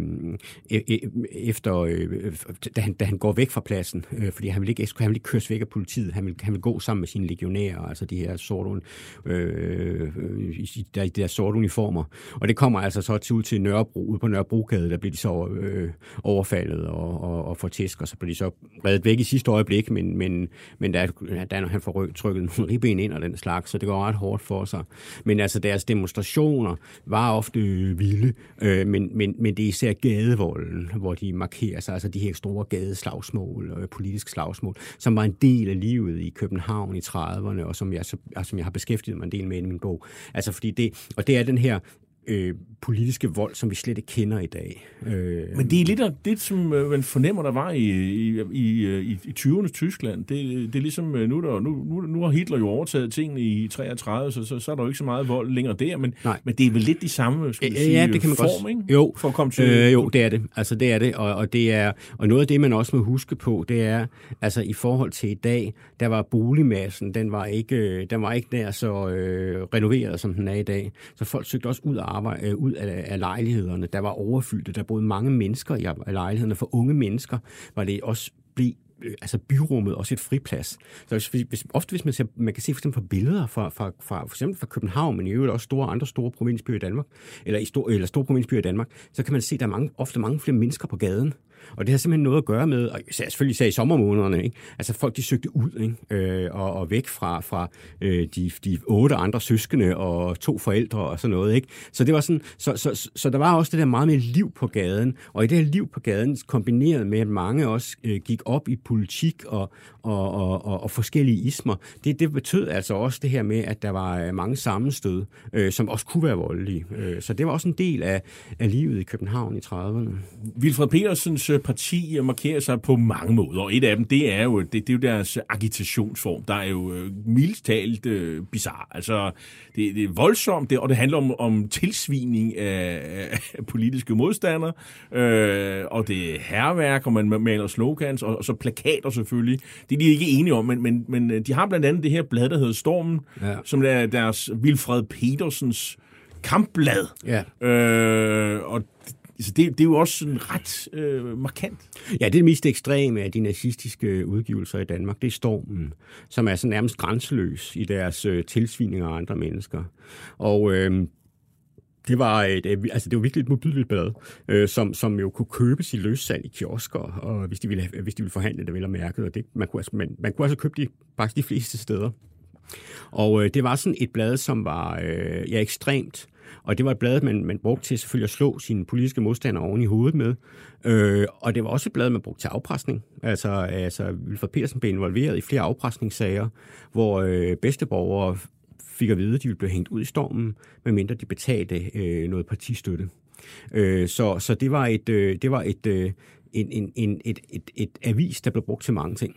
øh, øh efter øh, da, han, da han går væk fra pladsen, øh, fordi han vil, ikke, han vil ikke køres væk af politiet. Han vil, han vil gå sammen med sine legionærer, altså de her sorte, øh, øh der, de der sorte uniformer. Og det kommer altså så til ud til Nørrebro, ude på Nørrebrogade, der bliver de så øh, overfaldet og, og, og får tæsk, og så bliver de så reddet væk i sidste øjeblik, men, men, men der, der når han får trykket nogle ribben ind og den slags, så det går ret hårdt for sig. Men altså deres demonstrationer var ofte øh, vilde, øh, men, men, men det er især gadevolden, hvor de markerer sig, altså de her store gadeslagsmål og øh, politiske slagsmål, som var en del af livet i København i 30'erne, og som jeg, så, altså, som jeg har beskæftiget mig en del med i min bog. Altså fordi det, og det er den her øh, politiske vold, som vi slet ikke kender i dag. Øh, Men det er lidt af det, som øh, man fornemmer, der var i, i, i, i, i 20'ernes Tyskland. Det, det er ligesom, øh, nu, der, nu, nu, nu har Hitler jo overtaget tingene i 33, så, så, så er der jo ikke så meget vold længere der, men, Nej. men det er vel lidt de samme skal sige, ja, det kan man form, godt, ikke? Jo, for at komme til... Øh, jo, det er det. Altså, det er det, og, og, det er, og noget af det, man også må huske på, det er, altså i forhold til i dag, der var boligmassen, den var ikke, den var ikke der så øh, renoveret, som den er i dag. Så folk søgte også ud af arbejde, øh, ud af, af lejlighederne, der var overfyldte. Der boede mange mennesker i lejlighederne. For unge mennesker var det også blev øh, altså byrummet også et friplads. Så hvis, hvis, ofte hvis man, ser, man kan se for eksempel fra billeder fra, fra, fra, for eksempel fra København, men i øvrigt også store, andre store provinsbyer i Danmark, eller, i stor, eller store provinsbyer i Danmark, så kan man se, at der er mange, ofte mange flere mennesker på gaden. Og det har simpelthen noget at gøre med, og selvfølgelig især i sommermånederne, ikke? altså folk de søgte ud ikke? Øh, og, og væk fra, fra øh, de, de otte andre søskende og to forældre og sådan noget. Ikke? Så det var sådan, så, så, så, så der var også det der meget mere liv på gaden, og i det her liv på gaden, kombineret med, at mange også øh, gik op i politik og, og, og, og, og forskellige ismer, det, det betød altså også det her med, at der var øh, mange sammenstød, øh, som også kunne være voldelige. Øh, så det var også en del af, af livet i København i 30'erne. Vilfred Petersens øh, parti markerer sig på mange måder, og et af dem, det er jo, det, det er jo deres agitationsform, der er jo øh, mildt talt øh, bizarre. Altså, det, det er voldsomt, det, og det handler om, om tilsvining af, af politiske modstandere, øh, og det er herværk, og man maler slogans, og, og så plakater selvfølgelig. Det er de ikke enige om, men, men, men øh, de har blandt andet det her blad, der hedder Stormen, ja. som er deres Vilfred Petersens kampblad. Ja. Øh, og så det, det er jo også sådan ret øh, markant. Ja, det det mest ekstreme af de nazistiske udgivelser i Danmark. Det er Stormen, som er så nærmest grænseløs i deres øh, tilsvining af andre mennesker. Og øh, det var, et, øh, altså det var virkelig et mobilt blad, øh, som, som jo kunne købes i løssalg i kiosker, og hvis de ville, hvis de ville forhandle det vel og mærket. Og det, man, kunne, altså, man, man kunne altså købe det faktisk de fleste steder. Og øh, det var sådan et blad, som var øh, ja, ekstremt og det var et blad, man, man brugte til selvfølgelig at slå sine politiske modstandere oven i hovedet med. Øh, og det var også et blad, man brugte til afpresning. Altså, altså Wilfred Petersen blev involveret i flere afpresningssager, hvor øh, bedsteborgere fik at vide, at de ville blive hængt ud i stormen, medmindre de betalte øh, noget partistøtte. Øh, så, så det var et, øh, det var et, øh, en, en, en, et, et, et avis, der blev brugt til mange ting.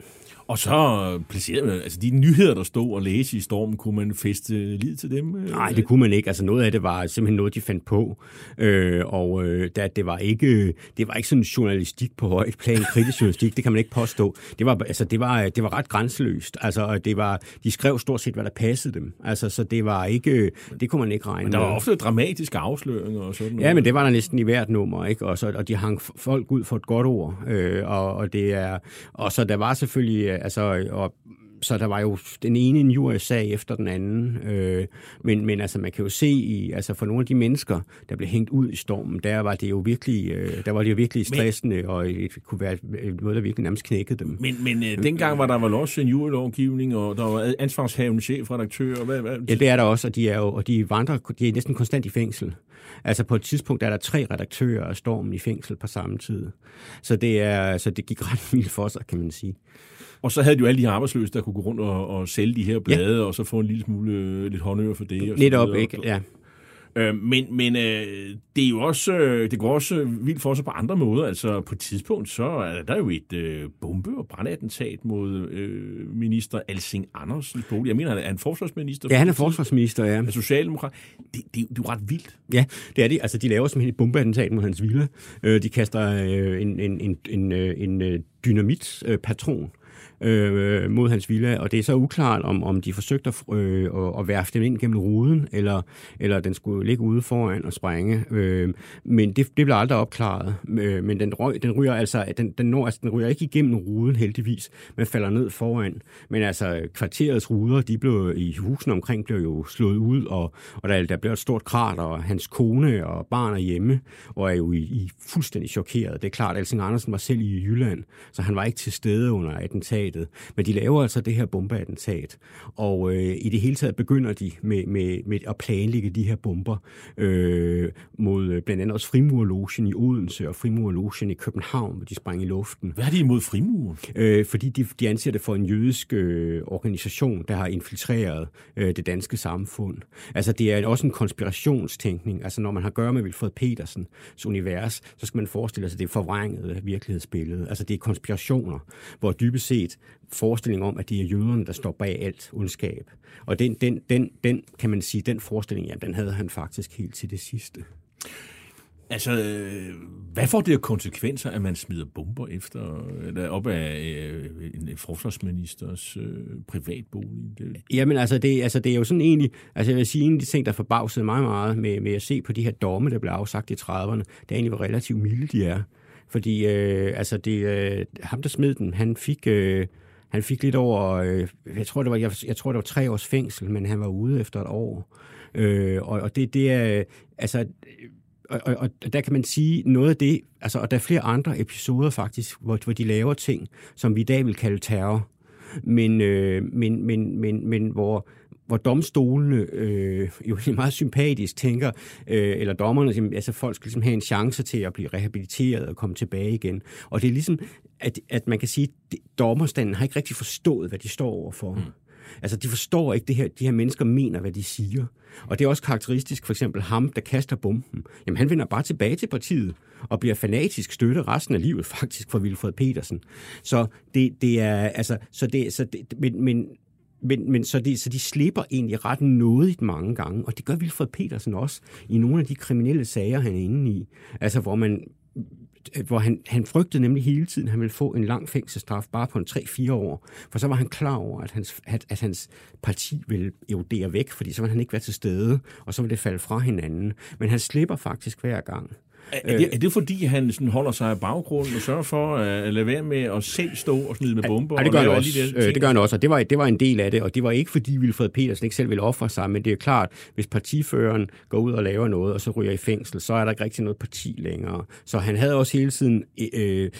Og så placerede man, altså de nyheder, der stod og læse i stormen, kunne man feste lid til dem? Nej, det kunne man ikke. Altså noget af det var simpelthen noget, de fandt på. Øh, og øh, der, det, var ikke, det var ikke sådan journalistik på højt plan, kritisk journalistik, det kan man ikke påstå. Det var, altså, det var, det var ret grænseløst. Altså, det var, de skrev stort set, hvad der passede dem. Altså, så det var ikke, det kunne man ikke regne Men der var ofte dramatiske afsløringer og sådan noget. Ja, men det var der næsten i hvert nummer, ikke? Og, så, og de hang folk ud for et godt ord. Øh, og, og, det er, og så der var selvfølgelig altså, og, så der var jo den ene injuriesag efter den anden. Øh, men, men altså, man kan jo se, i, altså for nogle af de mennesker, der blev hængt ud i stormen, der var det jo virkelig, øh, der var det jo virkelig stressende, men, og det kunne være noget, der virkelig nærmest knækkede dem. Men, men øh, dengang var der vel også en jurylovgivning, og der var ansvarshavende chefredaktør. Hvad, hvad? Ja, det er der også, og de er jo og de vandrer, de er næsten konstant i fængsel. Altså på et tidspunkt er der tre redaktører af Stormen i fængsel på samme tid. Så det, er, så det gik ret vildt for sig, kan man sige. Og så havde de jo alle de her arbejdsløse, der kunne gå rundt og, og sælge de her blade, ja. og så få en lille smule øh, lidt håndører for det. Og lidt op, ikke? Ja. Øh, men men øh, det er jo også, øh, det går også vildt for sig på andre måder. Altså på et tidspunkt, så er der jo et øh, bombe- og brandattentat mod øh, minister Alsing Andersens bolig. Jeg mener, han er en forsvarsminister. Ja, han er forsvarsminister, ja. Af Socialdemokrat. Det, det, det er jo ret vildt. Ja, det er det. Altså, de laver simpelthen et bombeattentat mod hans villa. Øh, de kaster øh, en, en, en, en, en, en dynamitpatron øh, mod hans villa, og det er så uklart, om, om de forsøgte at, øh, at værfe dem ind gennem ruden, eller, eller den skulle ligge ude foran og sprænge. Øh, men det, det blev aldrig opklaret. Øh, men den, røg, den ryger altså, den, den, når, altså, den ryger ikke igennem ruden heldigvis, men falder ned foran. Men altså, kvarterets ruder, de blev i husene omkring, blev jo slået ud, og, og der, der blev et stort krater, og hans kone og barn er hjemme, og er jo i, i fuldstændig chokeret. Det er klart, at Elsing Andersen var selv i Jylland, så han var ikke til stede under attentatet attentatet. Men de laver altså det her bombeattentat, og øh, i det hele taget begynder de med, med, med at planlægge de her bomber øh, mod blandt andet også frimurlogen i Odense og frimurlogen i København, hvor de sprang i luften. Hvad er de imod frimuren? Øh, fordi de, de anser det for en jødisk øh, organisation, der har infiltreret øh, det danske samfund. Altså det er også en konspirationstænkning. Altså når man har at gøre med Wilfred Petersens univers, så skal man forestille sig, at det er forvrænget virkelighedsbillede. Altså det er konspirationer, hvor dybest set forestilling om, at det er jøderne, der står bag alt ondskab. Og den, den, den, den kan man sige, den forestilling, ja, den havde han faktisk helt til det sidste. Altså, hvad får det af konsekvenser, at man smider bomber efter, eller op af øh, en forsvarsministers øh, privatbolig? Det... Jamen, altså det, altså, det er jo sådan egentlig, altså jeg vil sige, en af de ting, der forbavsede mig meget med, med at se på de her domme, der blev afsagt i 30'erne, det er egentlig, hvor relativt milde de er. Fordi øh, altså det, øh, ham, der smed den, han fik... Øh, han fik lidt over, øh, jeg, tror, det var, jeg, jeg tror, det var tre års fængsel, men han var ude efter et år. Øh, og, og det, det er, altså, øh, og, og, og der kan man sige noget af det, altså, og der er flere andre episoder faktisk, hvor, hvor de laver ting, som vi i dag vil kalde terror, men, øh, men, men, men, men hvor, hvor domstolene øh, jo meget sympatisk tænker, øh, eller dommerne, altså folk skal ligesom have en chance til at blive rehabiliteret og komme tilbage igen. Og det er ligesom, at, at man kan sige, at dommerstanden har ikke rigtig forstået, hvad de står overfor. Mm. Altså, de forstår ikke det her, de her mennesker mener, hvad de siger. Og det er også karakteristisk, for eksempel ham, der kaster bomben. Jamen, han vender bare tilbage til partiet og bliver fanatisk støtte resten af livet, faktisk, for Wilfred Petersen. Så det, det er, altså, så det, så det, men, men, men, men så, de, så de slipper egentlig ret nådigt mange gange, og det gør Wilfred Petersen også i nogle af de kriminelle sager, han er inde i. Altså, hvor man hvor han, han frygtede nemlig hele tiden, at han ville få en lang fængselsstraf bare på en 3-4 år. For så var han klar over, at hans, at, at hans parti ville erodere væk, fordi så ville han ikke være til stede, og så ville det falde fra hinanden. Men han slipper faktisk hver gang. Er, det, er det fordi, han sådan holder sig af baggrunden og sørger for at lade være med at selv stå og smide med bomber? Ja, det gør han også. De det gør han også, og det var, det var en del af det, og det var ikke fordi Wilfred Petersen ikke selv ville ofre sig, men det er klart, hvis partiføreren går ud og laver noget, og så ryger i fængsel, så er der ikke rigtig noget parti længere. Så han havde også hele tiden øh,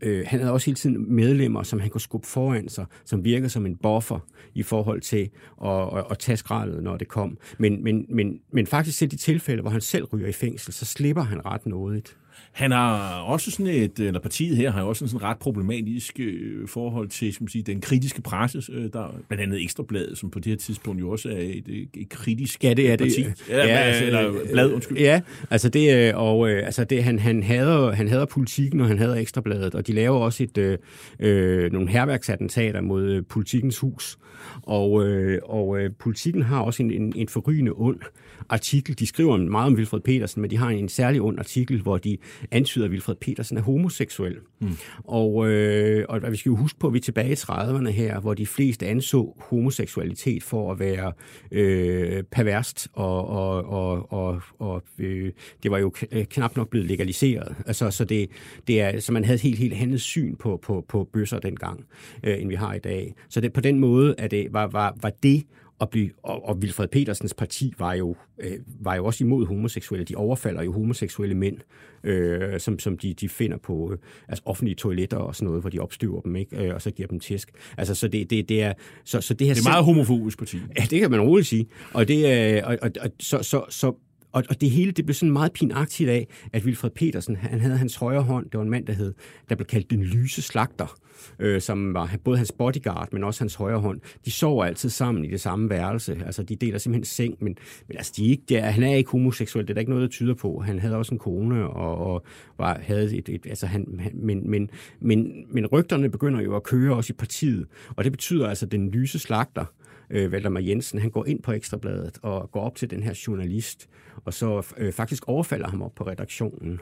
øh, han havde også hele tiden medlemmer, som han kunne skubbe foran sig, som virker som en buffer i forhold til at, at, at tage skraldet, når det kom. Men, men, men, men faktisk til de tilfælde, hvor han selv ryger i fængsel, så slipper han ret nådigt. Han har også sådan et, eller partiet her har også sådan et ret problematisk øh, forhold til skal man sige, den kritiske presse, øh, der blandt andet Ekstrabladet, som på det her tidspunkt jo også er et, et kritisk ja, det er parti. Det. Ja, ja, altså, eller blad, undskyld. Ja, altså det, øh, og øh, altså det, han, han, hader, han hader politikken, og han hader Ekstrabladet, og de laver også et, øh, øh, nogle herværksattentater mod øh, politikens hus, og, øh, og øh, politikken har også en, en, en forrygende ond artikel. De skriver meget om Wilfred Petersen, men de har en, en særlig ond artikel, hvor de antyder, at Wilfred Petersen er homoseksuel. Mm. Og, øh, og vi skal jo huske på, at vi er tilbage i 30'erne her, hvor de fleste anså homoseksualitet for at være øh, perverst, og, og, og, og, og øh, det var jo øh, knap nok blevet legaliseret. Altså, så, det, det er, så man havde et helt, helt andet syn på, på, på bøsser dengang, øh, end vi har i dag. Så det, på den måde er det, var, var, var det at blive, og, og Wilfred Petersens parti var jo, øh, var jo også imod homoseksuelle. De overfalder jo homoseksuelle mænd, øh, som, som de, de finder på øh, altså offentlige toiletter og sådan noget, hvor de opstøver dem, ikke? Øh, og så giver dem tæsk. Altså, så det, det, det er... Så, så det, her det er meget homofobisk parti. Ja, det kan man roligt sige. Og, det, øh, og, og, og så, så, så og, og det hele det blev sådan meget pinagtigt af, at Wilfred Petersen, han havde hans højre hånd, det var en mand, der, hed, der blev kaldt den lyse slagter, øh, som var både hans bodyguard, men også hans højre hånd. De sover altid sammen i det samme værelse. Altså, de deler simpelthen seng, men, men altså, de er ikke, er, han er ikke homoseksuel. Det er der ikke noget, der tyder på. Han havde også en kone, og, og var, havde et, et altså han, han, men, men, men, men rygterne begynder jo at køre også i partiet, og det betyder altså, at den lyse slagter, øh, Valdemar Jensen, han går ind på Ekstrabladet og går op til den her journalist, og så øh, faktisk overfalder ham op på redaktionen.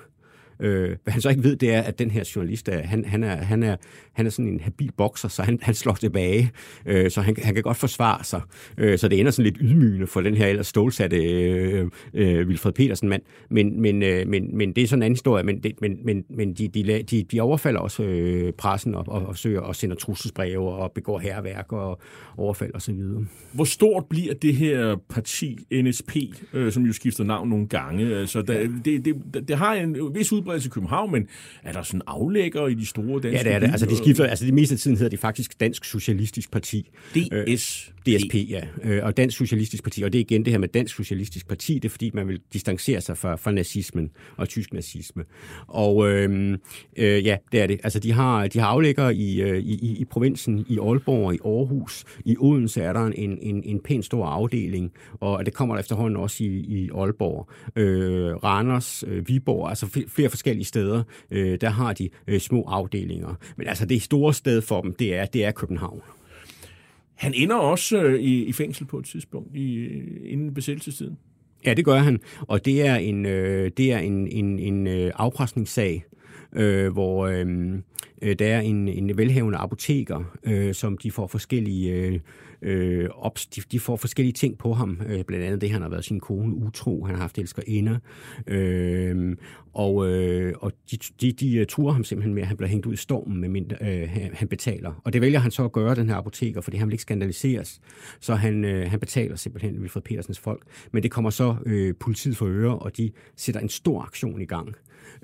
Øh, hvad han så ikke ved, det er, at den her journalist, han, han, er, han, er, han er sådan en habil bokser, så han, han slår tilbage, øh, så han, han kan godt forsvare sig. Øh, så det ender sådan lidt ydmygende for den her ellers stålsatte øh, øh, Wilfred Petersen mand. Men, men, øh, men, men det er sådan en anden historie, men, det, men, men, men de, de, de, de overfalder også øh, pressen og, og, og søger og sender trusselsbreve og begår herværk og overfald og så videre. Hvor stort bliver det her parti NSP, øh, som jo skifter navn nogle gange? Altså, der, det, det, det har en vis udbredelse udbredt i København, men er der sådan aflægger i de store danske Ja, det er det. Altså, de skifter, altså, det meste af tiden hedder det faktisk Dansk Socialistisk Parti. DS. DSP, ja. Øh, og Dansk Socialistisk Parti. Og det er igen det her med Dansk Socialistisk Parti, det er fordi, man vil distancere sig fra, fra nazismen og tysk nazisme. Og øh, øh, ja, det er det. Altså, de har, de har aflægger i, øh, i, i provinsen, i Aalborg og i Aarhus. I Odense er der en, en, en pæn stor afdeling, og det kommer der efterhånden også i, i Aalborg. Øh, Randers, øh, Viborg, altså flere forskellige steder, øh, der har de øh, små afdelinger. Men altså, det store sted for dem, det er, det er København. Han ender også øh, i, i fængsel på et tidspunkt i, øh, inden besættelsestiden. Ja, det gør han, og det er en, øh, det er en, en, en øh, afpresningssag, øh, hvor, øhm, øh, der er en, en velhavende apoteker, øh, som de får forskellige øh, øh, ops, de, de får forskellige ting på ham. Øh, blandt andet det, han har været sin kone utro, han har haft elskerinder. Øh, og øh, og de, de, de øh, turer ham simpelthen med, at han bliver hængt ud i stormen, med mindre, øh, han, han betaler. Og det vælger han så at gøre, den her apoteker, fordi han vil ikke skandaliseres. Så han, øh, han betaler simpelthen Wilfred Petersens folk. Men det kommer så øh, politiet for øre, og de sætter en stor aktion i gang.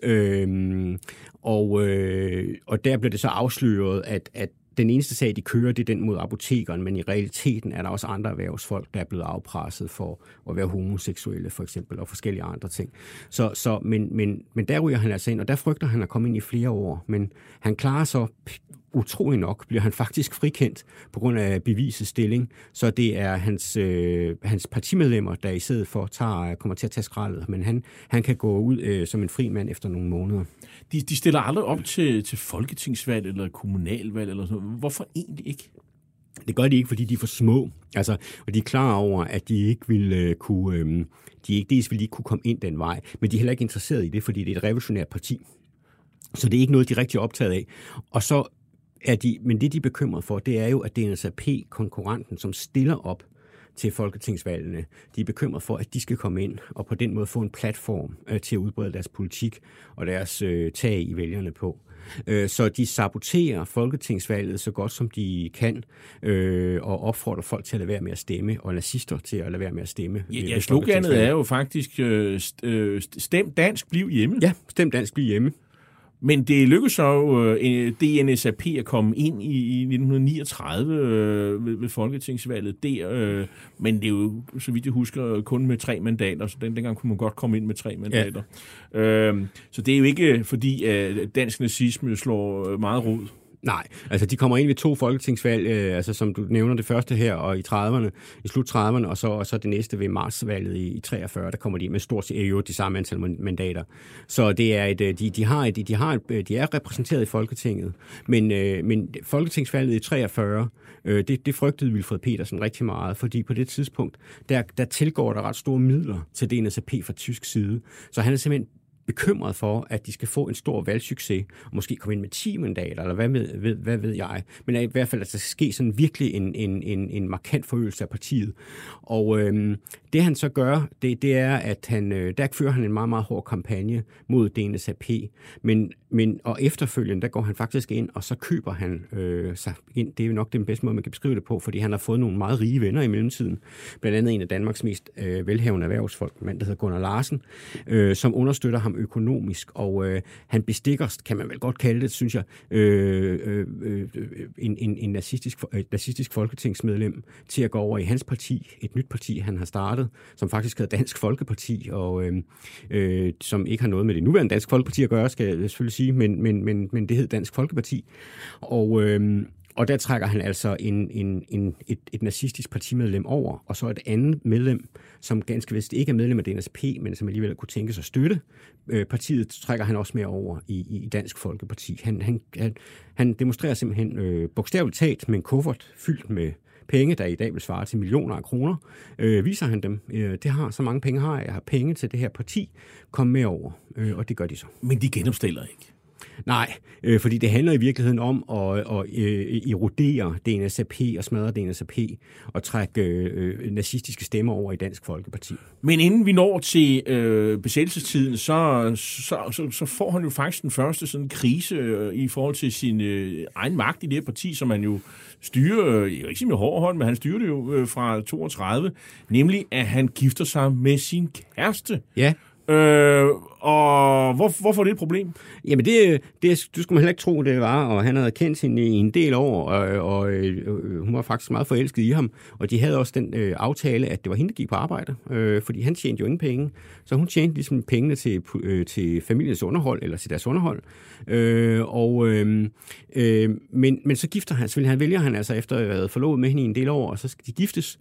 Øhm, og, øh, og der blev det så afsløret, at, at den eneste sag, de kører, det er den mod apotekeren, men i realiteten er der også andre erhvervsfolk, der er blevet afpresset for at være homoseksuelle, for eksempel, og forskellige andre ting. Så, så, men, men, men der ryger han altså ind, og der frygter han at komme ind i flere år, men han klarer så utrolig nok bliver han faktisk frikendt på grund af bevisets stilling, så det er hans, øh, hans partimedlemmer, der i stedet for tager, kommer til at tage skraldet, men han, han kan gå ud øh, som en fri mand efter nogle måneder. De, de stiller aldrig op til, til folketingsvalg eller kommunalvalg eller sådan noget. Hvorfor egentlig ikke? Det gør de ikke, fordi de er for små. Altså, og de er klar over, at de ikke vil øh, kunne... Øh, de ikke, dels vil de ikke kunne komme ind den vej, men de er heller ikke interesseret i det, fordi det er et revolutionært parti. Så det er ikke noget, de er rigtig optaget af. Og så er de, men det, de er bekymret for, det er jo, at DNSAP, konkurrenten, som stiller op til folketingsvalgene, de er bekymret for, at de skal komme ind og på den måde få en platform øh, til at udbrede deres politik og deres øh, tag i vælgerne på. Øh, så de saboterer folketingsvalget så godt som de kan, øh, og opfordrer folk til at lade være med at stemme, og nazister til at lade være med at stemme. Ja, ja sloganet er jo faktisk øh, stem dansk, bliv hjemme. Ja, stem dansk, bliv hjemme. Men det lykkedes så øh, DNSAP at komme ind i, i 1939 øh, ved, ved folketingsvalget der, øh, men det er jo, så vidt jeg husker, kun med tre mandater, så den, dengang kunne man godt komme ind med tre mandater. Ja. Øh, så det er jo ikke fordi, at dansk nazisme slår meget rod. Nej, altså de kommer ind ved to folketingsvalg, øh, altså som du nævner det første her, og i 30'erne, i slut 30'erne, og så, og så det næste ved marsvalget i, i 43, der kommer de med stort set jo de samme antal mandater. Så det er et, øh, de, de, har et, de, har et, øh, de er repræsenteret i Folketinget, men, øh, men folketingsvalget i 43, øh, det, det frygtede Wilfred Petersen rigtig meget, fordi på det tidspunkt, der, der tilgår der ret store midler til DNSAP fra tysk side, så han er simpelthen bekymret for, at de skal få en stor valgsucces, og måske komme ind med 10 mandater, eller hvad ved, ved, hvad ved jeg. Men i hvert fald, at der skal ske sådan virkelig en, en, en, en markant forøgelse af partiet. Og øhm, det han så gør, det, det er, at han, øh, der fører han en meget, meget hård kampagne mod DNSAP. Men, men, og efterfølgende, der går han faktisk ind, og så køber han øh, sig ind. Det er jo nok den bedste måde, man kan beskrive det på, fordi han har fået nogle meget rige venner i mellemtiden. Blandt andet en af Danmarks mest øh, velhavende erhvervsfolk, en mand, der hedder Gunnar Larsen, øh, som understøtter ham økonomisk. Og øh, han bestikker, kan man vel godt kalde det, synes jeg, øh, øh, øh, en, en, en nazistisk, et nazistisk folketingsmedlem til at gå over i hans parti, et nyt parti, han har startet, som faktisk hedder Dansk Folkeparti, og øh, øh, som ikke har noget med det nuværende Dansk Folkeparti at gøre, skal jeg selvfølgelig sige, men, men, men, men det hed Dansk Folkeparti. Og, øh, og der trækker han altså en, en, en, et, et nazistisk partimedlem over, og så et andet medlem, som ganske vist ikke er medlem af DNSP, men som alligevel kunne tænke sig at støtte øh, partiet, trækker han også mere over i, i Dansk Folkeparti. Han, han, han, han demonstrerer simpelthen øh, bogstaveligt talt med en kuffert fyldt med penge, der i dag vil svare til millioner af kroner, øh, viser han dem. Øh, det har så mange penge har jeg, har penge til det her parti, kom med over, øh, og det gør de så. Men de genopstiller ikke? Nej, øh, fordi det handler i virkeligheden om at, at øh, erodere DNSAP og smadre DNSAP og trække øh, nazistiske stemmer over i Dansk Folkeparti. Men inden vi når til øh, besættelsestiden, så, så, så, så får han jo faktisk den første sådan krise øh, i forhold til sin øh, egen magt i det her parti, som han jo styrer, øh, ikke med hård hånd, men han styrer det jo øh, fra 32, nemlig at han gifter sig med sin kæreste. Ja. Øh, og hvor, hvorfor er det et problem? Jamen, det, det, du skulle man heller ikke tro, det var, og han havde kendt hende i en del år, og, og øh, hun var faktisk meget forelsket i ham, og de havde også den øh, aftale, at det var hende, der gik på arbejde, øh, fordi han tjente jo ingen penge, så hun tjente ligesom pengene til, øh, til familiens underhold, eller til deres underhold, øh, og, øh, øh, men, men så gifter han, så vil han vælger han altså efter at have været forlovet med hende i en del år, og så skal de giftes,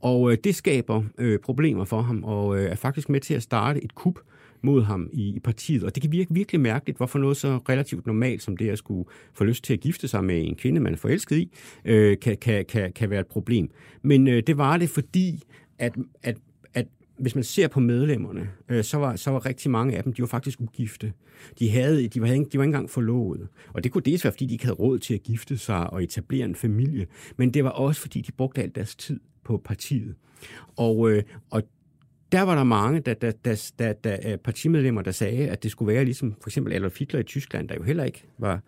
og øh, det skaber øh, problemer for ham, og øh, er faktisk med til at starte et kup, mod ham i, i partiet. Og det kan virke virkelig mærkeligt, hvorfor noget så relativt normalt som det at skulle få lyst til at gifte sig med en kvinde, man er forelsket i, øh, kan, kan, kan, kan være et problem. Men øh, det var det, fordi at, at, at hvis man ser på medlemmerne, øh, så, var, så var rigtig mange af dem, de var faktisk ugifte. De, havde, de, var, de var ikke engang forlovet. Og det kunne dels være, fordi de ikke havde råd til at gifte sig og etablere en familie, men det var også, fordi de brugte al deres tid på partiet. Og, øh, og der var der mange der, der, der, der, der, partimedlemmer, der sagde, at det skulle være ligesom for eksempel Adolf Hitler i Tyskland, der jo heller ikke var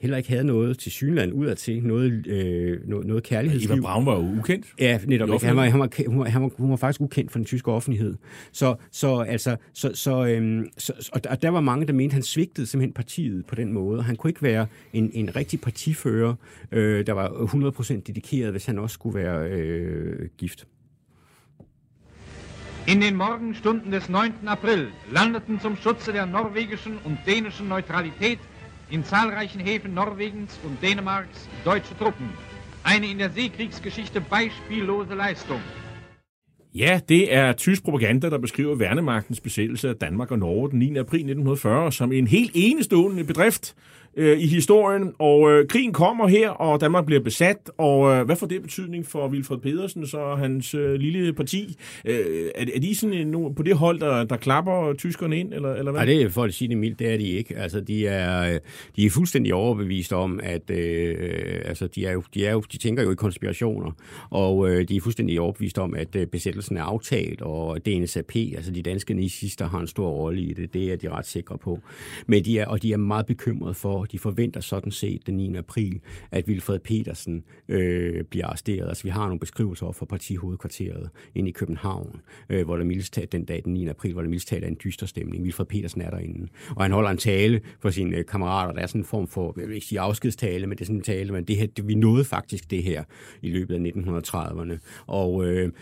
heller ikke havde noget til synland udad til, noget, øh, noget, noget kærlighedsliv. Eva Braun var jo ukendt. Ja, netop. Ikke. Han, var, han, var, hun, var, han var, hun var faktisk ukendt for den tyske offentlighed. Så, så, altså, så, så, øhm, så, og der var mange, der mente, at han svigtede simpelthen partiet på den måde. Han kunne ikke være en, en rigtig partifører, øh, der var 100% dedikeret, hvis han også skulle være øh, gift. In den Morgenstunden des 9. April landeten zum Schutze der norwegischen und dänischen Neutralität in zahlreichen Häfen Norwegens und Dänemarks deutsche Truppen. Eine in der Seekriegsgeschichte beispiellose Leistung. Ja, det er tysk propaganda, der beskriver værnemagtens besættelse af Danmark og Norge den 9. april 1940 som en helt enestående bedrift øh, i historien. Og øh, krigen kommer her, og Danmark bliver besat. Og øh, hvad får det betydning for Wilfred Pedersen og hans øh, lille parti? Øh, er, er de sådan en, på det hold, der, der klapper tyskerne ind, eller, eller hvad? Nej, det er for at sige det mildt, det er de ikke. Altså, de er, de er fuldstændig overbevist om, at øh, altså, de, er jo, de, er jo, de tænker jo i konspirationer, og øh, de er fuldstændig overbevist om, at øh, besættelsen er aftalt, og DNSAP, altså de danske nazister, har en stor rolle i det. Det er de ret sikre på. Men de er, og de er meget bekymrede for, de forventer sådan set den 9. april, at Vilfred Petersen øh, bliver arresteret. Altså vi har nogle beskrivelser for partihovedkvarteret ind i København, øh, hvor der mildest den dag den 9. april, hvor der mildest er en dyster stemning. Vilfred Petersen er derinde. Og han holder en tale for sine øh, kammerater. Der er sådan en form for, jeg vil ikke sige afskedstale, men det er sådan en tale, men det her, det, vi nåede faktisk det her i løbet af 1930'erne. Og, øh,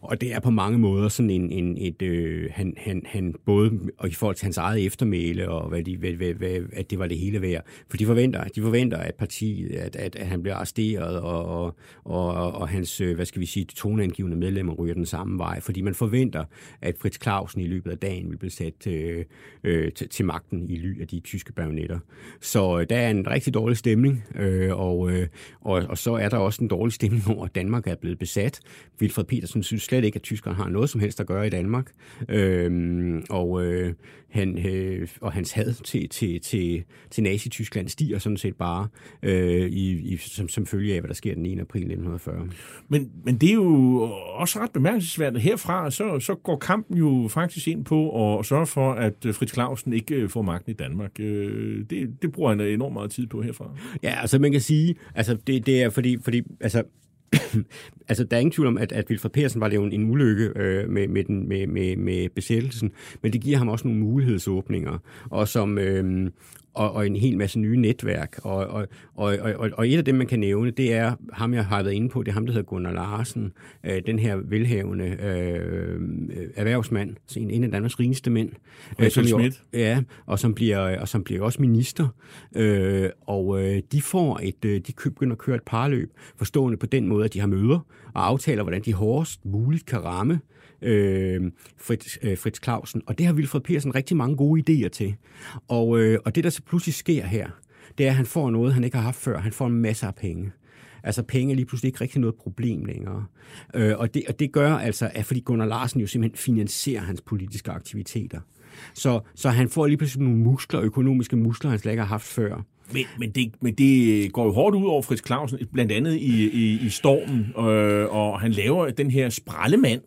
og det er på mange måder sådan en, en et, øh, han, han, han både og i forhold til hans eget eftermæle og hvad de, hvad, hvad, hvad, at det var det hele værd. For de forventer, de forventer at partiet, at, at, at han bliver arresteret og, og, og, og hans, øh, hvad skal vi sige, toneangivende medlemmer ryger den samme vej. Fordi man forventer, at Fritz Clausen i løbet af dagen vil blive sat øh, øh, til, til magten i ly af de tyske bajonetter. Så øh, der er en rigtig dårlig stemning, øh, og, øh, og, og så er der også en dårlig stemning over, at Danmark er blevet besat. Wilfred Petersen synes slet ikke, at tyskerne har noget som helst at gøre i Danmark. Øhm, og, øh, han, øh, og hans had til, til, til, til Nazi-Tyskland stiger sådan set bare øh, i, i, som, som følge af, hvad der sker den 1. april 1940. Men, men det er jo også ret bemærkelsesværdigt. Herfra så, så går kampen jo faktisk ind på at sørge for, at Fritz Clausen ikke øh, får magten i Danmark. Øh, det, det bruger han enormt meget tid på herfra. Ja, altså man kan sige, altså det, det er fordi, fordi altså, altså, der er ingen tvivl om, at, at Vilfred Persen var det jo en, en ulykke øh, med, med, den, med, med, med besættelsen, men det giver ham også nogle mulighedsåbninger, og som, øh, og, og en hel masse nye netværk. Og, og, og, og, og et af dem, man kan nævne, det er ham, jeg har været inde på, det er ham, der hedder Gunnar Larsen, øh, den her velhavende øh, erhvervsmand, en, en af Danmarks rigeste mænd. Øh, som jo, ja, og som bliver, og som bliver også minister. Øh, og øh, de får et, øh, de begynder at køre et parløb, forstående på den måde, at de har møder og aftaler, hvordan de hårdest muligt kan ramme øh, Øh, Fritz, øh, Fritz Clausen. Og det har Wilfred Petersen rigtig mange gode idéer til. Og, øh, og det, der så pludselig sker her, det er, at han får noget, han ikke har haft før. Han får en masse af penge. Altså penge er lige pludselig ikke rigtig noget problem længere. Øh, og, det, og det gør altså, at fordi Gunnar Larsen jo simpelthen finansierer hans politiske aktiviteter. Så, så han får lige pludselig nogle muskler, økonomiske muskler, han slet ikke har haft før. Men, men, det, men det går jo hårdt ud over Fritz Clausen, blandt andet i, i, i Stormen, øh, og han laver den her sprallemand,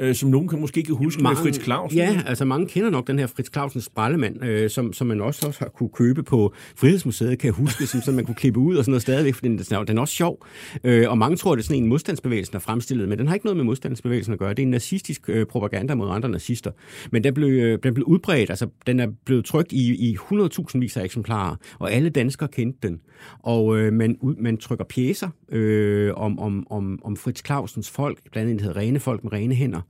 øh, som nogen kan måske ikke huske mange, med Fritz Clausen. Ja, altså mange kender nok den her Fritz Clausens sprallemand, øh, som, som man også, også har kunne købe på Frihedsmuseet, kan jeg huske, som, som man kunne klippe ud og sådan noget stadigvæk, for den, den er også sjov. Øh, og mange tror, det er sådan en modstandsbevægelse, der er fremstillet, men den har ikke noget med modstandsbevægelsen at gøre. Det er en nazistisk øh, propaganda mod andre nazister. Men den blev, øh, den blev udbredt, altså den er blevet trykt i, i 100.000 vis af eksemplarer, og alle danskere kendte den. Og øh, man, man trykker pjæser øh, om, om, om, om Fritz Clausens folk, blandt andet hedder Rene Folk med rene hænder.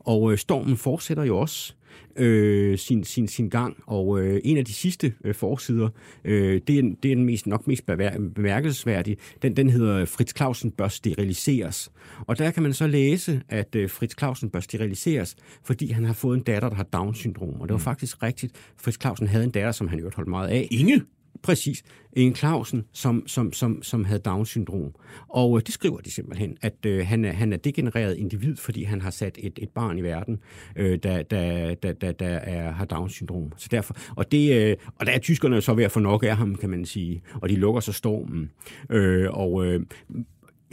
Og øh, stormen fortsætter jo også øh, sin, sin, sin gang, og øh, en af de sidste øh, forsider, øh, det, er, det er den mest, nok mest bemærkelsesværdige, den, den hedder Fritz Clausen bør steriliseres. Og der kan man så læse, at øh, Fritz Clausen bør steriliseres, fordi han har fået en datter, der har Down-syndrom. Og det var mm. faktisk rigtigt. Fritz Clausen havde en datter, som han jo holdt meget af. Inge? Præcis. En Clausen, som, som, som, som havde Down-syndrom. Og øh, det skriver de simpelthen, at øh, han, er, han er degenereret individ, fordi han har sat et, et barn i verden, øh, der, der, der, der, der er, har Down-syndrom. Så derfor, og, det, øh, og der er tyskerne så ved at få nok af ham, kan man sige. Og de lukker så stormen. Øh, og øh,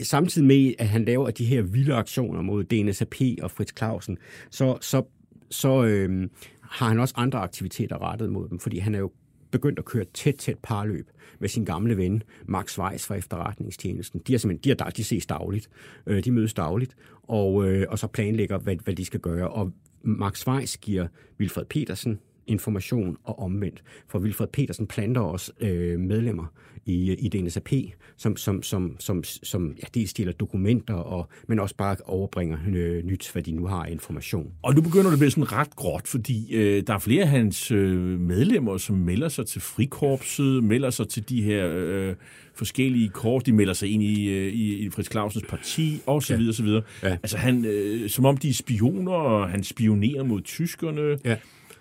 samtidig med, at han laver de her vilde aktioner mod DNSAP og Fritz Clausen, så, så, så øh, har han også andre aktiviteter rettet mod dem, fordi han er jo begyndt at køre tæt, tæt parløb med sin gamle ven, Max Weiss fra efterretningstjenesten. De, er simpelthen, de, er, de ses dagligt. Øh, de mødes dagligt, og, øh, og så planlægger, hvad, hvad de skal gøre. Og Max Weiss giver Wilfred Petersen information og omvendt. For Wilfred Petersen planter også øh, medlemmer i, i DNSAP, som, som, som, som, som ja, dels stiller dokumenter, og, men også bare overbringer øh, nyt, hvad de nu har information. Og nu begynder det at blive sådan ret gråt, fordi øh, der er flere af hans øh, medlemmer, som melder sig til frikorpset, melder sig til de her øh, forskellige kort, de melder sig ind i, øh, i, i Fritz Clausens parti, og så ja. videre, så videre. Ja. Altså han, øh, som om de er spioner, og han spionerer mod tyskerne. Ja.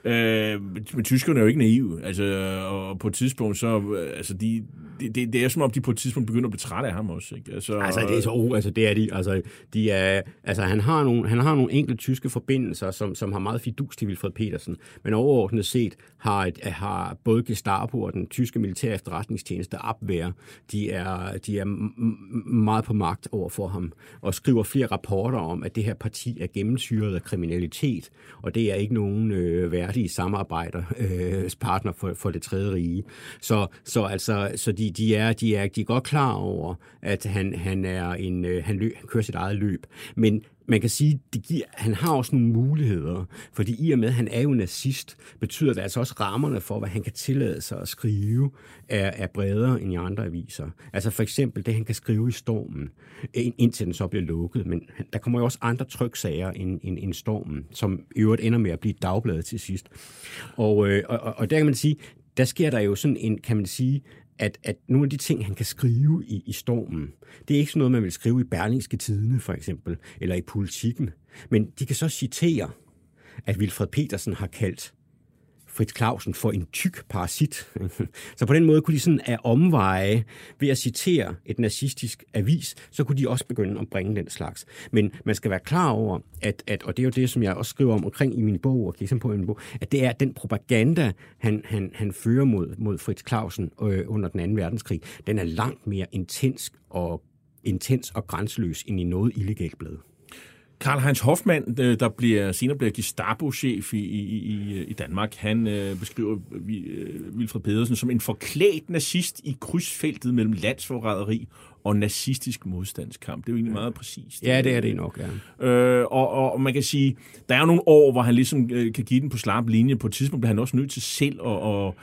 Øh, men tyskerne er jo ikke naive. Altså, og på et tidspunkt, så... Øh, altså, de, det, det, det er som om, de på et tidspunkt begynder at betræde af ham også. Ikke? Altså, altså det er så oh, altså, det er de. Altså, de er, altså, han, har nogle, han har nogle enkelte tyske forbindelser, som, som har meget fidus til Wilfred Petersen. Men overordnet set har, et, har både Gestapo og den tyske militære efterretningstjeneste Abwehr, de er, de er meget på magt over for ham, og skriver flere rapporter om, at det her parti er gennemsyret af kriminalitet, og det er ikke nogen øh, værdige samarbejder, øh, partner for, for det tredje rige. Så, så, altså, så de, de, er, de, er, de er godt klar over, at han, han, er en, øh, han, løb, han kører sit eget løb. Men man kan sige, det giver, han har også nogle muligheder, fordi i og med, at han er jo nazist, betyder det altså også rammerne for, hvad han kan tillade sig at skrive, er, er bredere end i andre aviser. Altså for eksempel det, han kan skrive i Stormen, indtil den så bliver lukket, men der kommer jo også andre tryksager end, end, end Stormen, som i øvrigt ender med at blive dagbladet til sidst. Og, øh, og, og, og der kan man sige, der sker der jo sådan en, kan man sige, at, at nogle af de ting, han kan skrive i, i stormen, det er ikke sådan noget, man vil skrive i Berlingske Tidene, for eksempel, eller i Politikken. Men de kan så citere, at Wilfred Petersen har kaldt Fritz Clausen for en tyk parasit. så på den måde kunne de sådan af omveje, ved at citere et nazistisk avis, så kunne de også begynde at bringe den slags. Men man skal være klar over, at, at og det er jo det, som jeg også skriver om omkring i min bog, og kigger på min bog, at det er den propaganda, han, han, han fører mod, mod Fritz Clausen øh, under den anden verdenskrig, den er langt mere intens og intens og grænseløs end i noget illegalt blad. Karl Heinz Hoffmann, øh, der bliver, senere bliver Gestapo-chef i, i, i, i Danmark, han øh, beskriver øh, Wilfred Pedersen som en forklædt nazist i krydsfeltet mellem landsforræderi og nazistisk modstandskamp. Det er jo egentlig meget præcist. Ja, det er det nok, ja. Øh, og, og, og man kan sige, der er jo nogle år, hvor han ligesom øh, kan give den på slap linje. På et tidspunkt bliver han også nødt til selv at, at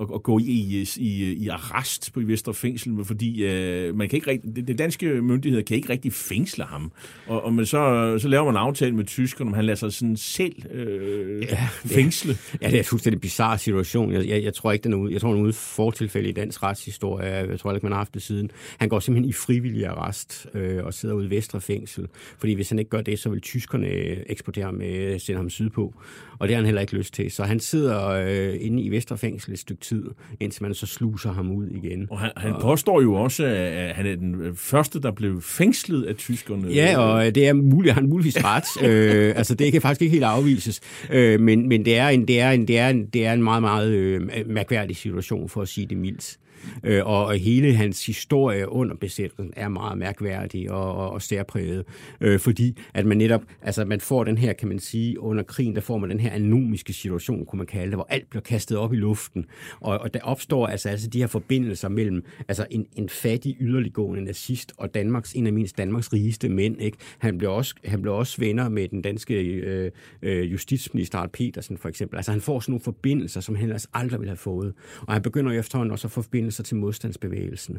at, at gå i, i, i arrest på Vestre Fængsel, fordi øh, man kan ikke rigtig, det danske myndigheder kan ikke rigtig fængsle ham. Og, og man så, så laver man en aftale med tyskerne, om han lader sig sådan selv øh, ja, fængsle. Det, ja, det er en fuldstændig bizarre situation. Jeg, jeg, jeg tror ikke, den er ude, jeg tror, den er ude fortilfælde i dansk retshistorie. Jeg tror ikke, man har haft det siden. Han går simpelthen i frivillig arrest øh, og sidder ude i Vestre Fængsel. Fordi hvis han ikke gør det, så vil tyskerne eksportere ham, øh, sende ham sydpå. Og det har han heller ikke lyst til. Så han sidder øh, inde i Vestre Fængsel et stykke tid, indtil man så sluser ham ud igen. Og han, han og, påstår jo også, at han er den første, der blev fængslet af tyskerne. Ja, og det er muligt, han muligvis ret. øh, altså, det kan faktisk ikke helt afvises. Øh, men men det, er en, det, er en, det, er en, det er en meget, meget øh, mærkværdig situation, for at sige det mildt. Øh, og hele hans historie under besættelsen er meget mærkværdig og, og, og særpræget, øh, fordi at man netop, altså man får den her, kan man sige, under krigen, der får man den her anomiske situation, kunne man kalde det, hvor alt bliver kastet op i luften, og, og der opstår altså, altså de her forbindelser mellem altså en, en fattig, yderliggående nazist og Danmarks, en af mindst Danmarks rigeste mænd, ikke? Han blev også, han blev også venner med den danske øh, øh, justitsminister Art Petersen, for eksempel. Altså han får sådan nogle forbindelser, som han ellers aldrig ville have fået. Og han begynder jo efterhånden også at få forbindelser til modstandsbevægelsen.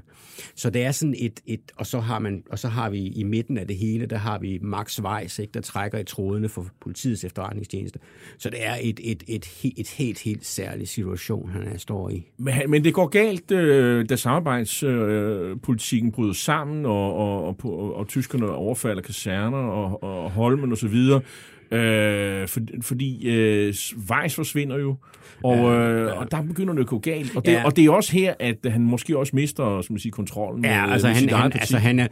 Så det er sådan et, et og, så har man, og så har vi i midten af det hele, der har vi Max Weiss, ikke, der trækker i trådene for politiets efterretningstjeneste. Så det er et, et, et, et, et helt, helt særlig situation, han er, står i. Men, men det går galt, øh, da samarbejdspolitikken øh, bryder sammen, og, og, og, og, og tyskerne overfalder kaserner og, og Holmen osv., Øh, for, fordi øh, Weiss forsvinder jo, og, øh, og der begynder det at gå galt. Og det, ja. og det er også her, at han måske også mister som man siger, kontrollen ja, med, altså, med han, han, altså han er,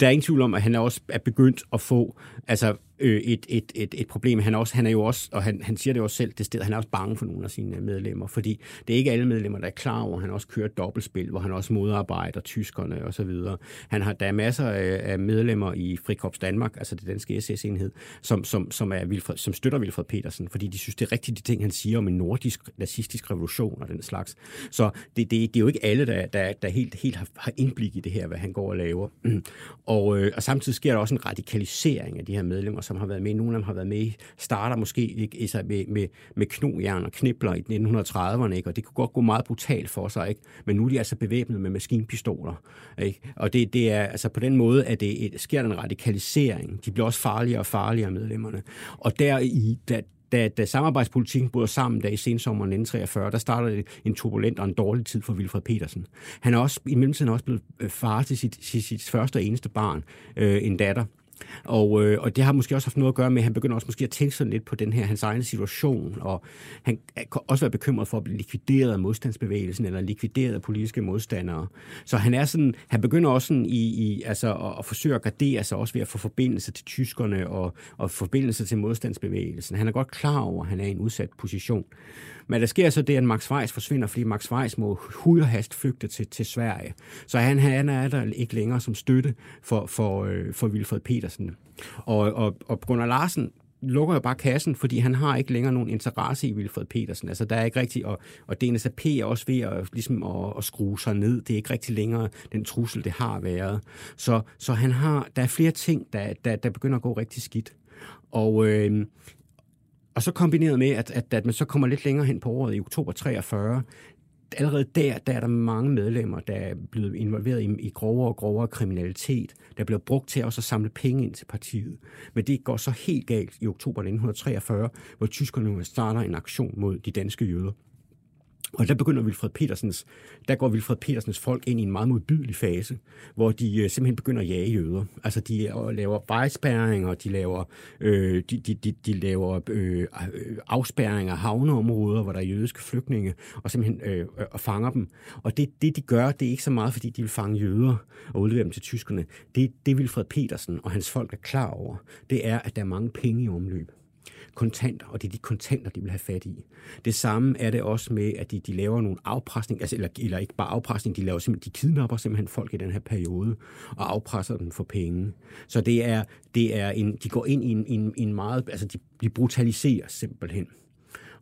der er ingen tvivl om, at han er også er begyndt at få altså, øh, et, et, et, et problem. Han også, han er jo også, og han, han siger det også selv, det sted, han er også bange for nogle af sine øh, medlemmer, fordi det er ikke alle medlemmer, der er klar over, at han også kører dobbeltspil, hvor han også modarbejder tyskerne og så videre. Han har, der er masser af, af medlemmer i Frikorps Danmark, altså det danske SS-enhed, som, som, som, er Wilfred, som støtter Wilfred Petersen, fordi de synes, det er rigtigt de ting, han siger om en nordisk nazistisk revolution og den slags. Så det, det, det er jo ikke alle, der, der, der helt, helt har, har indblik i det her, hvad han går og laver. Og, øh, og samtidig sker der også en radikalisering af de her medlemmer, som har været med. Nogle af dem har været med, starter måske ikke, altså med, med, med knogjern og knibler i 1930'erne, ikke? og det kunne godt gå meget brutalt for sig, ikke? men nu er de altså bevæbnet med maskinpistoler. Ikke? Og det, det er altså på den måde, at det sker en radikalisering. De bliver også farligere og farligere, medlemmerne. Og der i, der, da, da samarbejdspolitikken bryder sammen, der i sensommeren 1943, der starter det en turbulent og en dårlig tid for Wilfred Petersen. Han er også i mellemtiden også blevet øh, far til sit, sit, sit første og eneste barn, øh, en datter. Og, øh, og det har måske også haft noget at gøre med, at han begynder også måske at tænke sådan lidt på den her, hans egen situation, og han kan også være bekymret for at blive likvideret af modstandsbevægelsen, eller likvideret af politiske modstandere. Så han er sådan, han begynder også sådan i, i altså at, at forsøge at gardere sig også ved at få forbindelse til tyskerne og, og forbindelse til modstandsbevægelsen. Han er godt klar over, at han er i en udsat position. Men der sker så det, at Max Weiss forsvinder, fordi Max Weiss må hud hast flygte til, til Sverige. Så han, han er der ikke længere som støtte for, for, øh, for Wilfred Petersen. Og, og, og Gunnar Larsen lukker jo bare kassen, fordi han har ikke længere nogen interesse i Wilfred Petersen. Altså, der er ikke rigtig, og, og DNSAP er også ved at, ligesom at, at skrue sig ned. Det er ikke rigtig længere den trussel, det har været. Så, så han har, der er flere ting, der, der, der begynder at gå rigtig skidt. Og, øh, og så kombineret med, at, at, at man så kommer lidt længere hen på året i oktober 43, allerede der, der er der mange medlemmer, der er blevet involveret i, i grovere og grovere kriminalitet, der bliver brugt til også at samle penge ind til partiet. Men det går så helt galt i oktober 1943, hvor tyskerne starter en aktion mod de danske jøder. Og der begynder Wilfred Petersens, der går Wilfred Petersens folk ind i en meget modbydelig fase, hvor de øh, simpelthen begynder at jage jøder. Altså de øh, laver vejspærringer, de laver, øh, de, de, de, de laver øh, afspærringer af havneområder, hvor der er jødiske flygtninge, og simpelthen øh, og fanger dem. Og det, det de gør, det er ikke så meget, fordi de vil fange jøder og udlevere dem til tyskerne. Det, det Wilfred Petersen og hans folk er klar over, det er, at der er mange penge i omløb kontanter, og det er de kontanter, de vil have fat i. Det samme er det også med, at de, de laver nogle afpresning, altså, eller, eller ikke bare afpresning, de laver simpelthen, de kidnapper simpelthen folk i den her periode, og afpresser dem for penge. Så det er, det er en, de går ind i en, en, en meget, altså de, de brutaliserer simpelthen.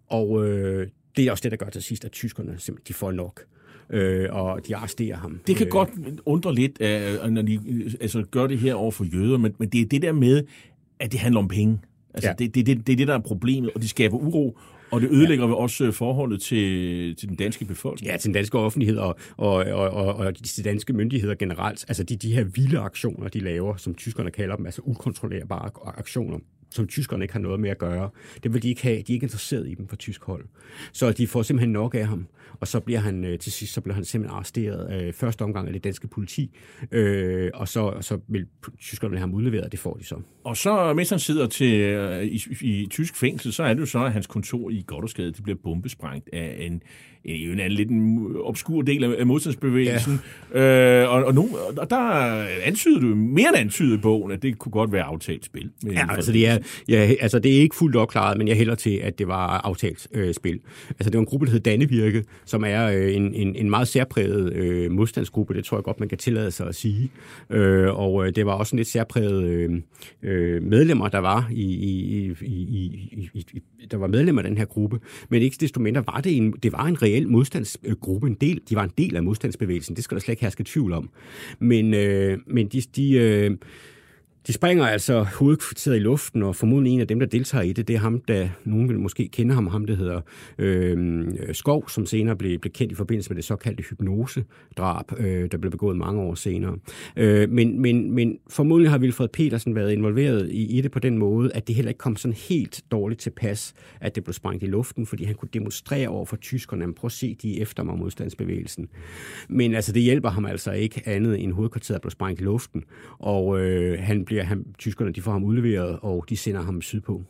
Og øh, det er også det, der gør til sidst, at tyskerne simpelthen, de får nok øh, og de arresterer ham. Det kan øh. godt undre lidt, øh, når de altså, gør det her over for jøder, men, men det er det der med, at det handler om penge. Altså, ja. det, det, det, det er det, der er problemet, og de skaber uro, og det ødelægger ja. også forholdet til, til den danske befolkning. Ja, til den danske offentlighed og, og, og, og, og de danske myndigheder generelt. Altså de, de her vilde aktioner, de laver, som tyskerne kalder dem, altså ukontrollerbare aktioner som tyskerne ikke har noget med at gøre. Det vil de ikke have. De er ikke interesseret i dem fra tysk hold. Så de får simpelthen nok af ham, og så bliver han øh, til sidst så bliver han simpelthen arresteret øh, første omgang af det danske politi, øh, og så, og så vil tyskerne have ham udleveret, det får de så. Og så, mens han sidder til, øh, i, i tysk fængsel, så er det jo så, at hans kontor i Goddersgade, det bliver bombesprængt af en, en, en, en lidt en obskur del af modstandsbevægelsen. Ja. Øh, og, og, nu, og der antyder du mere end antydet i bogen, at det kunne godt være aftalt spil. Ja, altså det, er, ja, altså det er ikke fuldt opklaret, men jeg hælder til, at det var aftalt øh, spil. Altså det var en gruppe, der hed Dannevirke, som er øh, en, en, en meget særpræget øh, modstandsgruppe, det tror jeg godt, man kan tillade sig at sige. Øh, og øh, det var også en lidt særpræget øh, øh, medlemmer, der var i, i, i, i, i, i der var medlemmer af den her gruppe, men ikke desto mindre var det en, det var en reel modstandsgruppe, en del, de var en del af modstandsbevægelsen, det skal der slet ikke herske tvivl om. Men, øh, men de, de øh, de springer altså hovedkvarteret i luften, og formodentlig en af dem, der deltager i det, det er ham, der nogen vil måske kende ham, ham der hedder øh, Skov, som senere blev, blev kendt i forbindelse med det såkaldte hypnosedrab, øh, der blev begået mange år senere. Øh, men, men, men formodentlig har Wilfred Petersen været involveret i, i det på den måde, at det heller ikke kom sådan helt dårligt til pas, at det blev sprængt i luften, fordi han kunne demonstrere over for tyskerne, at prøv at se, de efter mig modstandsbevægelsen. Men altså, det hjælper ham altså ikke andet end hovedkvarteret blev sprængt i luften, og øh, han bliver bliver han, tyskerne de får ham udleveret, og de sender ham sydpå.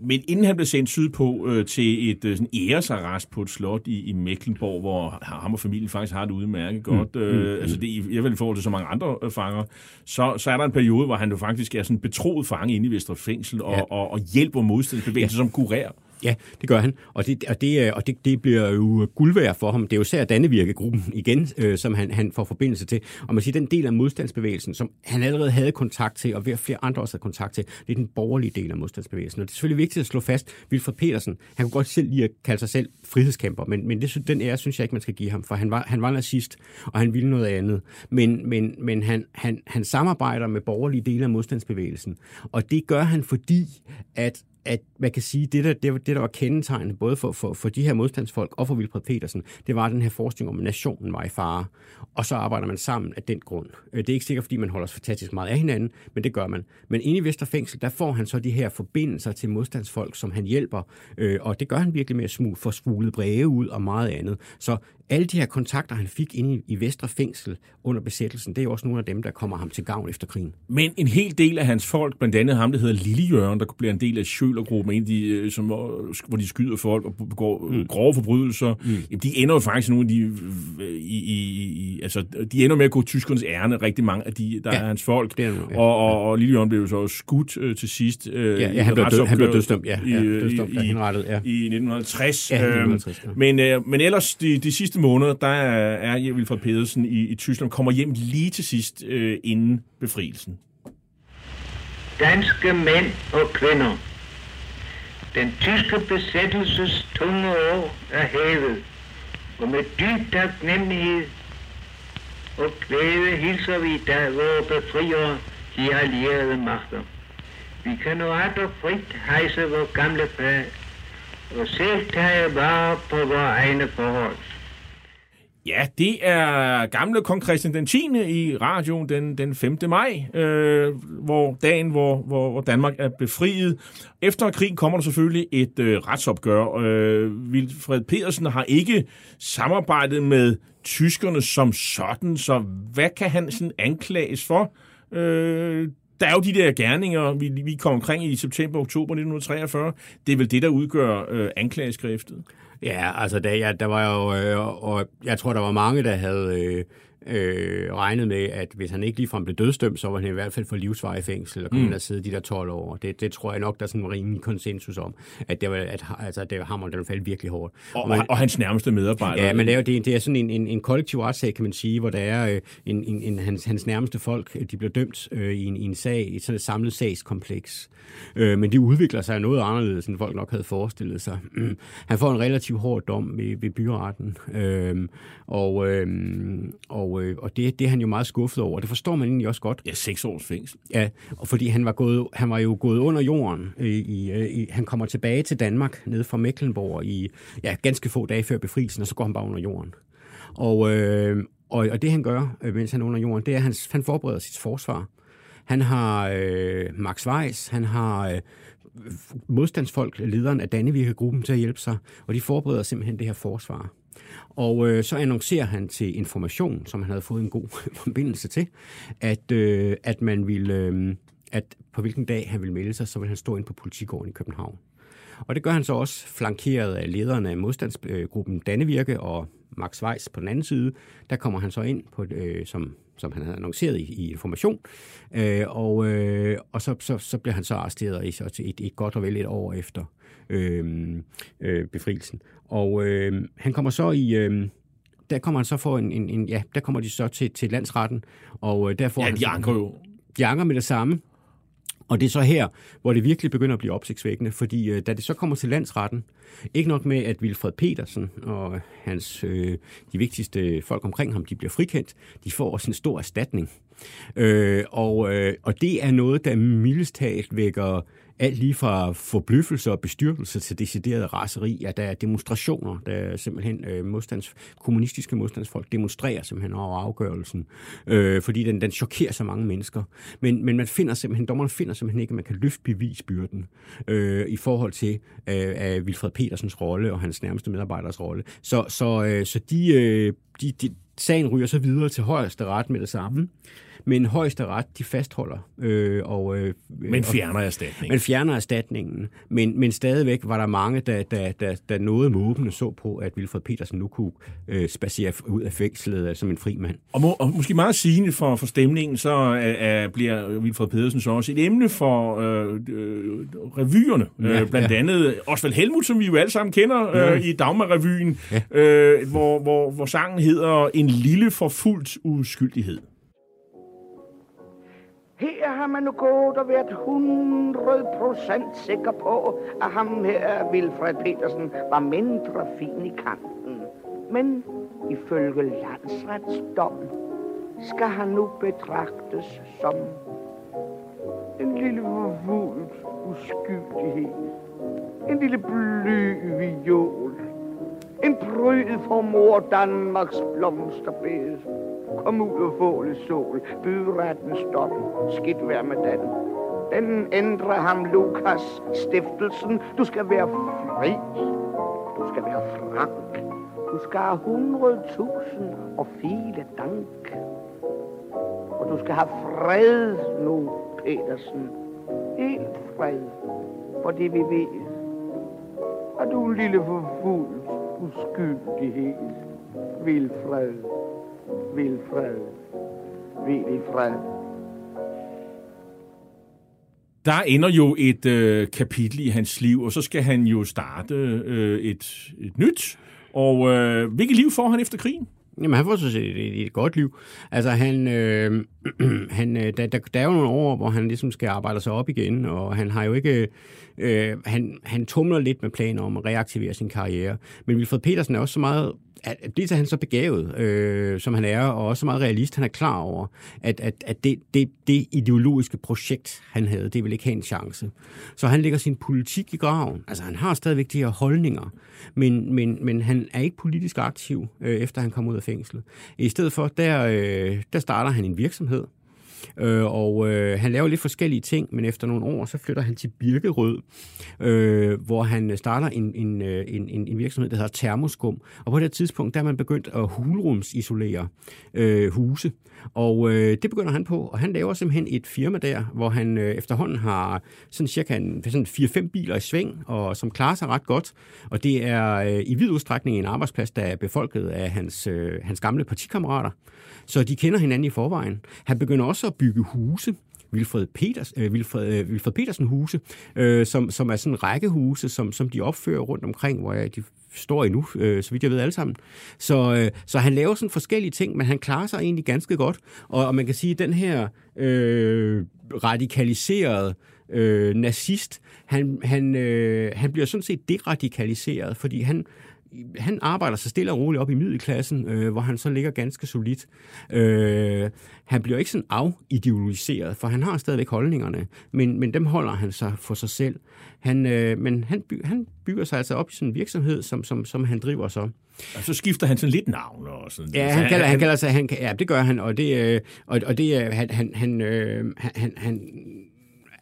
Men inden han blev sendt sydpå øh, til et øh, sådan æresarrest på et slot i, i Mecklenborg, hvor ham og familien faktisk har det udmærket godt, mm, øh, mm, altså det i, i hvert fald i forhold til så mange andre øh, fanger, så, så er der en periode, hvor han jo faktisk er sådan betroet fange inde i Vestre Fængsel og, ja. og, og hjælper modstandsbevægelsen ja. som kurér. Ja, det gør han, og det, og det, øh, og det, det bliver jo øh, guld værd for ham. Det er jo især Dannevirkegruppen igen, øh, som han, han får forbindelse til. Og man siger, den del af modstandsbevægelsen, som han allerede havde kontakt til, og ved flere andre også havde kontakt til, det er den borgerlige del af modstandsbevægelsen. Og det er selvfølgelig vigtigt at slå fast, Wilfred Petersen, han kunne godt selv lide at kalde sig selv frihedskæmper, men, men det, den ære synes jeg ikke, man skal give ham, for han var, han var nazist, og han ville noget andet. Men, men, men han, han, han samarbejder med borgerlige dele af modstandsbevægelsen, og det gør han, fordi at at man kan sige, det der, det, det der var kendetegnende både for, for, for de her modstandsfolk og for Vilfred Petersen, det var den her forskning om, at nationen var i fare. Og så arbejder man sammen af den grund. Øh, det er ikke sikkert, fordi man holder sig fantastisk meget af hinanden, men det gør man. Men inde i Vesterfængsel, der får han så de her forbindelser til modstandsfolk, som han hjælper. Øh, og det gør han virkelig med at smule, få smuglet breve ud og meget andet. Så alle de her kontakter, han fik inde i, Vestre Fængsel under besættelsen, det er også nogle af dem, der kommer ham til gavn efter krigen. Men en hel del af hans folk, blandt andet ham, der hedder Lillejørn, der kunne blive en del af Sjølergruppen, en af de, øh, som, hvor de skyder folk og begår mm. grove forbrydelser, mm. jamen, de ender jo faktisk nogle af de, øh, i, i, i, altså, de ender med at gå tyskernes ærne, rigtig mange af de, der ja, er hans folk. Det er, ja, og, og, og Lille blev jo så skudt øh, til sidst. Øh, ja, ja han, blev død, han blev dødstømt, ja. ja dødstømt, i, henrettet, ja. I 1950. Ja, 1950 ja. men, øh, men ellers, de, de sidste måneder, der er Wilfred Pedersen i, i Tyskland, kommer hjem lige til sidst øh, inden befrielsen. Danske mænd og kvinder. Den tyske besættelses tunge år er hævet, og med dyb taknemmelighed og glæde hilser vi da vores befriere, de allierede magter. Vi kan nu ret frit hejse vores gamle fag, og selv tage vare på vores egne forhold. Ja, det er gamle kong Christian den 10. i radioen den, den 5. maj, øh, hvor dagen, hvor, hvor, hvor Danmark er befriet. Efter krigen kommer der selvfølgelig et øh, retsopgør. Øh, Vilfred Pedersen har ikke samarbejdet med tyskerne som sådan, så hvad kan han sådan anklages for? Øh, der er jo de der gerninger, vi, vi kom omkring i september-oktober 1943. Det er vel det, der udgør øh, anklageskriftet. Ja, altså der, ja, der var jo, øh, og jeg tror, der var mange, der havde øh, øh, regnet med, at hvis han ikke ligefrem blev dødstømt, så var han i hvert fald for livsvarig fængsel, og kunne mm. have siddet de der 12 år. Det, det tror jeg nok, der er sådan en rimelig konsensus om, at det var, at, altså, det hammeren, den faldt virkelig hårdt. Og, og, man, og hans nærmeste medarbejdere. Ja, men det er, det, det er sådan en, en, en kollektiv retssag, kan man sige, hvor der er øh, en, en, en, hans, hans nærmeste folk, de bliver dømt øh, i, en, i en sag, i sådan et samlet sagskompleks. Øh, men det udvikler sig noget anderledes, end folk nok havde forestillet sig. Mm. Han får en relativt hård dom ved, ved byretten, øh, og, øh, og, øh, og det, det er han jo meget skuffet over. Det forstår man egentlig også godt. Ja, seks års fængsel. Ja, og fordi han var, gået, han var jo gået under jorden. I, i, i, han kommer tilbage til Danmark, ned fra Mecklenburg, i ja, ganske få dage før befrielsen, og så går han bare under jorden. Og, øh, og, og det han gør, øh, mens han er under jorden, det er, at han, han forbereder sit forsvar. Han har øh, Max Weiss, han har øh, modstandsfolk, lederen af Dannevirke-gruppen til at hjælpe sig, og de forbereder simpelthen det her forsvar. Og øh, så annoncerer han til information, som han havde fået en god forbindelse til, at, øh, at man ville, øh, at på hvilken dag han ville melde sig, så ville han stå ind på politigården i København. Og det gør han så også flankeret af lederne af modstandsgruppen Dannevirke og Max Weiss på den anden side. Der kommer han så ind på, øh, som som han havde annonceret i, i information. Øh, og øh, og så, så, så bliver han så arresteret i så et, et godt og vel et år efter øh, øh, befrielsen. Og øh, han kommer så i... Øh, der kommer han så for en, en, en ja, der kommer de så til, til landsretten, og øh, der får ja, han... de anker jo. De anker med det samme, og det er så her, hvor det virkelig begynder at blive opsigtsvækkende, fordi øh, da det så kommer til landsretten, ikke nok med, at Wilfred Petersen og hans, øh, de vigtigste folk omkring ham, de bliver frikendt, de får også en stor erstatning. Øh, og, øh, og det er noget, der mildest talt vækker alt lige fra forbløffelse og bestyrkelse til decideret raseri, at der er demonstrationer, der er simpelthen øh, modstands, kommunistiske modstandsfolk demonstrerer simpelthen over afgørelsen, øh, fordi den, den chokerer så mange mennesker. Men, men man finder simpelthen, dommerne finder simpelthen ikke, at man kan løfte bevisbyrden øh, i forhold til øh, af Wilfred Petersens rolle og hans nærmeste medarbejders rolle. Så, så, øh, så de, øh, de, de sagen ryger så videre til højeste ret med det samme. Men højeste ret, de fastholder. Øh, og, øh, men fjerner erstatningen. Men fjerner erstatningen. Men, men stadigvæk var der mange, der, der, der, der nåede måbende så på, at Wilfred Petersen nu kunne øh, spacere ud af fængslet øh, som en fri mand. Og, må, og måske meget sigende for, for stemningen, så er, er, bliver Wilfred Petersen så også et emne for øh, øh, revyerne. Ja, øh, blandt ja. andet Osvald Helmut, som vi jo alle sammen kender øh, ja. i Dagmar-revyen, ja. øh, hvor, hvor, hvor sangen hedder En lille forfuldt uskyldighed. Her har man nu gået og været 100 procent sikker på, at ham her, Vilfred Petersen, var mindre fin i kanten. Men ifølge landsretsdom skal han nu betragtes som en lille vult uskyldighed. En lille bly viol. En bryd for mor Danmarks blomsterbed. Kom ud og få lidt sol. Byretten stop. Skidt vær med den. Den ændrer ham, Lukas Stiftelsen. Du skal være fri. Du skal være frank. Du skal have hundredtusind og file dank. Og du skal have fred nu, Petersen. Helt fred. Fordi vi ved, at du er en lille vil uskyldighed. Vil fred vil fred. Vil fred. Der ender jo et øh, kapitel i hans liv, og så skal han jo starte øh, et, et nyt. Og øh, hvilket liv får han efter krigen? Jamen, han får så et, et, et godt liv. Altså, han, øh, han, øh, der, der, der er jo nogle år, hvor han ligesom skal arbejde sig op igen, og han har jo ikke... Øh, han, han tumler lidt med planer om at reaktivere sin karriere. Men Wilfred Petersen er også så meget at det er han så begavet, øh, som han er, og også meget realist, han er klar over, at, at, at det, det, det ideologiske projekt, han havde, det vil ikke have en chance. Så han lægger sin politik i graven. Altså, han har stadigvæk de her holdninger, men, men, men han er ikke politisk aktiv, øh, efter han kom ud af fængslet. I stedet for, der, øh, der starter han en virksomhed, Øh, og øh, han laver lidt forskellige ting, men efter nogle år, så flytter han til Birkerød, øh, hvor han øh, starter en, en, øh, en, en, en virksomhed, der hedder Termoskum. Og på det tidspunkt, der er man begyndt at hulrumsisolere øh, huse. Og øh, det begynder han på, og han laver simpelthen et firma der, hvor han øh, efterhånden har sådan cirka en, sådan 4-5 biler i sving, og som klarer sig ret godt. Og det er øh, i vid udstrækning en arbejdsplads, der er befolket af hans, øh, hans gamle partikammerater. Så de kender hinanden i forvejen. Han begynder også at bygge huse. Vilfred, Peters, øh, Vilfred, øh, Vilfred Petersen huse, øh, som, som er sådan en række huse, som, som de opfører rundt omkring, hvor jeg, de står endnu, øh, så vidt jeg ved alle sammen. Så, øh, så han laver sådan forskellige ting, men han klarer sig egentlig ganske godt. Og, og man kan sige, at den her øh, radikaliserede øh, nazist, han, han, øh, han bliver sådan set deradikaliseret, fordi han, han arbejder sig stille og roligt op i middelklassen, øh, hvor han så ligger ganske solidt. Øh, han bliver ikke sådan afideologiseret, for han har stadigvæk holdningerne, men, men dem holder han sig for sig selv. Han, øh, men han, by, han bygger sig altså op i sådan en virksomhed, som, som, som han driver så. Og så skifter han sådan lidt navn og sådan Ja, han kalder, han, han kalder sig, han, ja, det gør han, og det, øh, og, og det, han, han, han, øh, han, han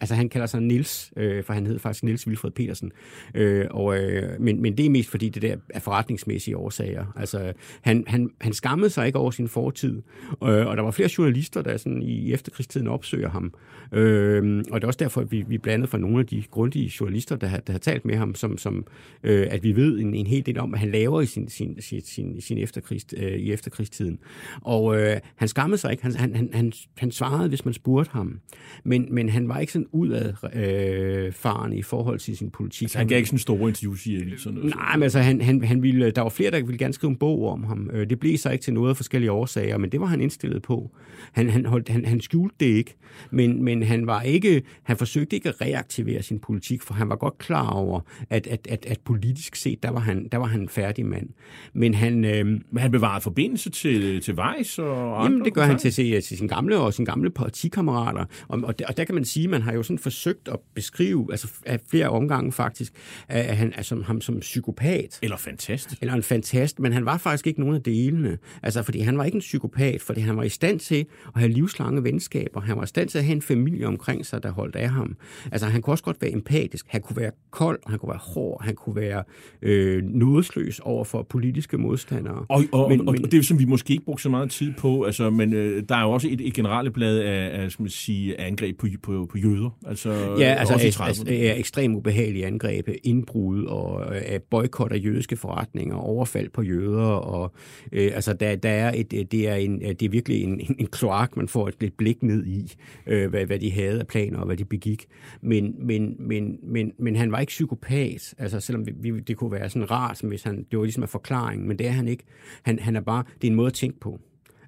altså han kalder sig Nils, øh, for han hed faktisk Nils Vilfred Petersen. Øh, og, øh, men, men det er mest fordi det der er forretningsmæssige årsager. Altså han, han, han skammede sig ikke over sin fortid, øh, og der var flere journalister, der sådan i efterkrigstiden opsøger ham. Øh, og det er også derfor, at vi, vi blandede for nogle af de grundige journalister, der har, der har talt med ham, som, som øh, at vi ved en, en hel del om, hvad han laver i sin, sin, sin, sin, sin efterkrigst, øh, i efterkrigstiden. Og øh, han skammede sig ikke. Han, han, han, han svarede, hvis man spurgte ham. Men, men han var ikke sådan udad øh, faren i forhold til sin politik. Altså, han gav ikke sådan store interviews i aviserne? Nej, men altså, han, han, han ville, der var flere, der ville gerne skrive en bog om ham. Øh, det blev så ikke til noget af forskellige årsager, men det var han indstillet på. Han, han, holdt, han, han skjulte det ikke, men, men han var ikke, han forsøgte ikke at reaktivere sin politik, for han var godt klar over, at, at, at, at politisk set, der var han, der var han en færdig mand. Men han... Øh, men han bevarede forbindelse til, til Weiss og andre? Jamen, det gør han til, til, til sin gamle og sin gamle partikammerater. Og, og, der, og der kan man sige, man har har jo sådan forsøgt at beskrive, altså af flere omgange faktisk, at han altså, ham som psykopat. Eller fantast. Eller en fantast, men han var faktisk ikke nogen af delene. Altså, fordi han var ikke en psykopat, fordi han var i stand til at have livslange venskaber. Han var i stand til at have en familie omkring sig, der holdt af ham. Altså, han kunne også godt være empatisk. Han kunne være kold, han kunne være hård, han kunne være øh, nådesløs over for politiske modstandere. Og, og, men, og, men, og det er som vi måske ikke brugte så meget tid på, altså, men øh, der er jo også et, et generelle blad af, af skal man sige, angreb på, på, på jøder. Altså, ja, altså også altså, er ekstremt ubehagelige angreb, indbrud og øh, boykot af jødiske forretninger, overfald på jøder, og øh, altså der, der er et, det er en, det er virkelig en, en, en kloak, man får et, et blik ned i, øh, hvad, hvad de havde af planer og hvad de begik. Men, men, men, men, men han var ikke psykopat, altså selvom vi, vi, det kunne være sådan rart, hvis han, det var ligesom en forklaring, men det er han ikke. Han, han er bare, det er en måde at tænke på.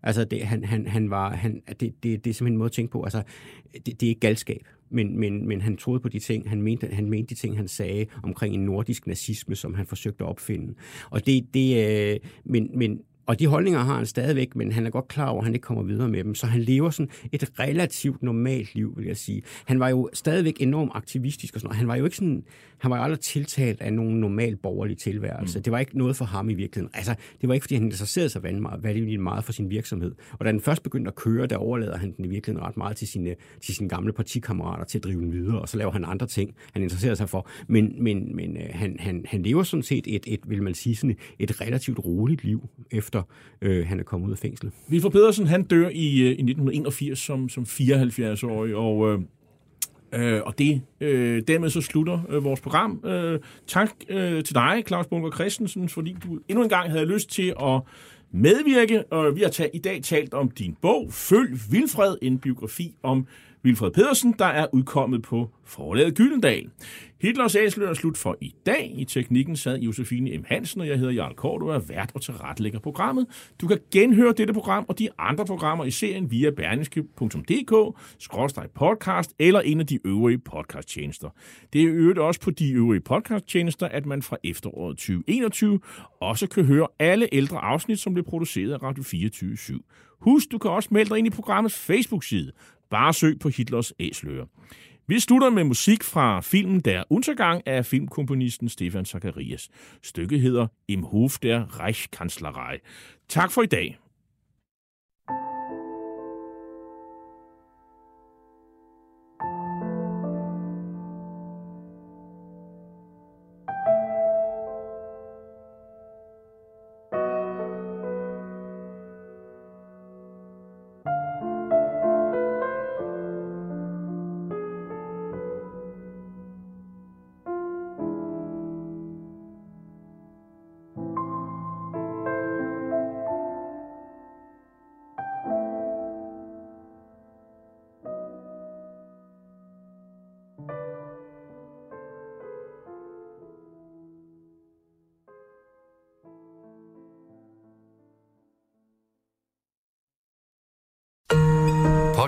Altså, det, han, han, han var, han, det, det, det er simpelthen en måde at tænke på. Altså, det, det er ikke galskab, men, men, men han troede på de ting, han mente, han mente de ting, han sagde omkring en nordisk nazisme, som han forsøgte at opfinde. Og det, det øh, men, men, og de holdninger har han stadigvæk, men han er godt klar over, at han ikke kommer videre med dem. Så han lever sådan et relativt normalt liv, vil jeg sige. Han var jo stadigvæk enormt aktivistisk og sådan noget. Han var jo ikke sådan, han var jo aldrig tiltalt af nogen normal borgerlig tilværelse. Mm. Det var ikke noget for ham i virkeligheden. Altså, det var ikke, fordi han interesserede sig vanvittigt meget for sin virksomhed. Og da den først begyndte at køre, der overlader han den i virkeligheden ret meget til sine, til sine gamle partikammerater til at drive den videre, og så laver han andre ting, han interesserer sig for. Men, men, men øh, han, han, han lever sådan set et, et, vil man sige, sådan et relativt roligt liv, efter øh, han er kommet ud af fængslet. Vilfred Pedersen, han dør i, øh, i 1981 som, som 74-årig, og øh, Øh, og det øh, dermed så slutter øh, vores program. Øh, tak øh, til dig, Claus Bunker Christensen, fordi du endnu en gang havde lyst til at medvirke. Og vi har i dag talt om din bog, Følg Vilfred, en biografi om Vilfred Pedersen, der er udkommet på forlaget Gyldendal. Hitlers æsler er slut for i dag. I teknikken sad Josefine M. Hansen, og jeg hedder Jarl Kort, og er vært og tilrettelægger programmet. Du kan genhøre dette program og de andre programmer i serien via berlingske.dk, podcast eller en af de øvrige podcasttjenester. Det er øvrigt også på de øvrige podcasttjenester, at man fra efteråret 2021 også kan høre alle ældre afsnit, som blev produceret af Radio 24 /7. Husk, du kan også melde dig ind i programmets Facebook-side. Bare søg på Hitlers Æsler. Vi slutter med musik fra filmen Der Untergang af filmkomponisten Stefan Zacharias. Stykket hedder Im Hof der Reichskanzlerei. Tak for i dag.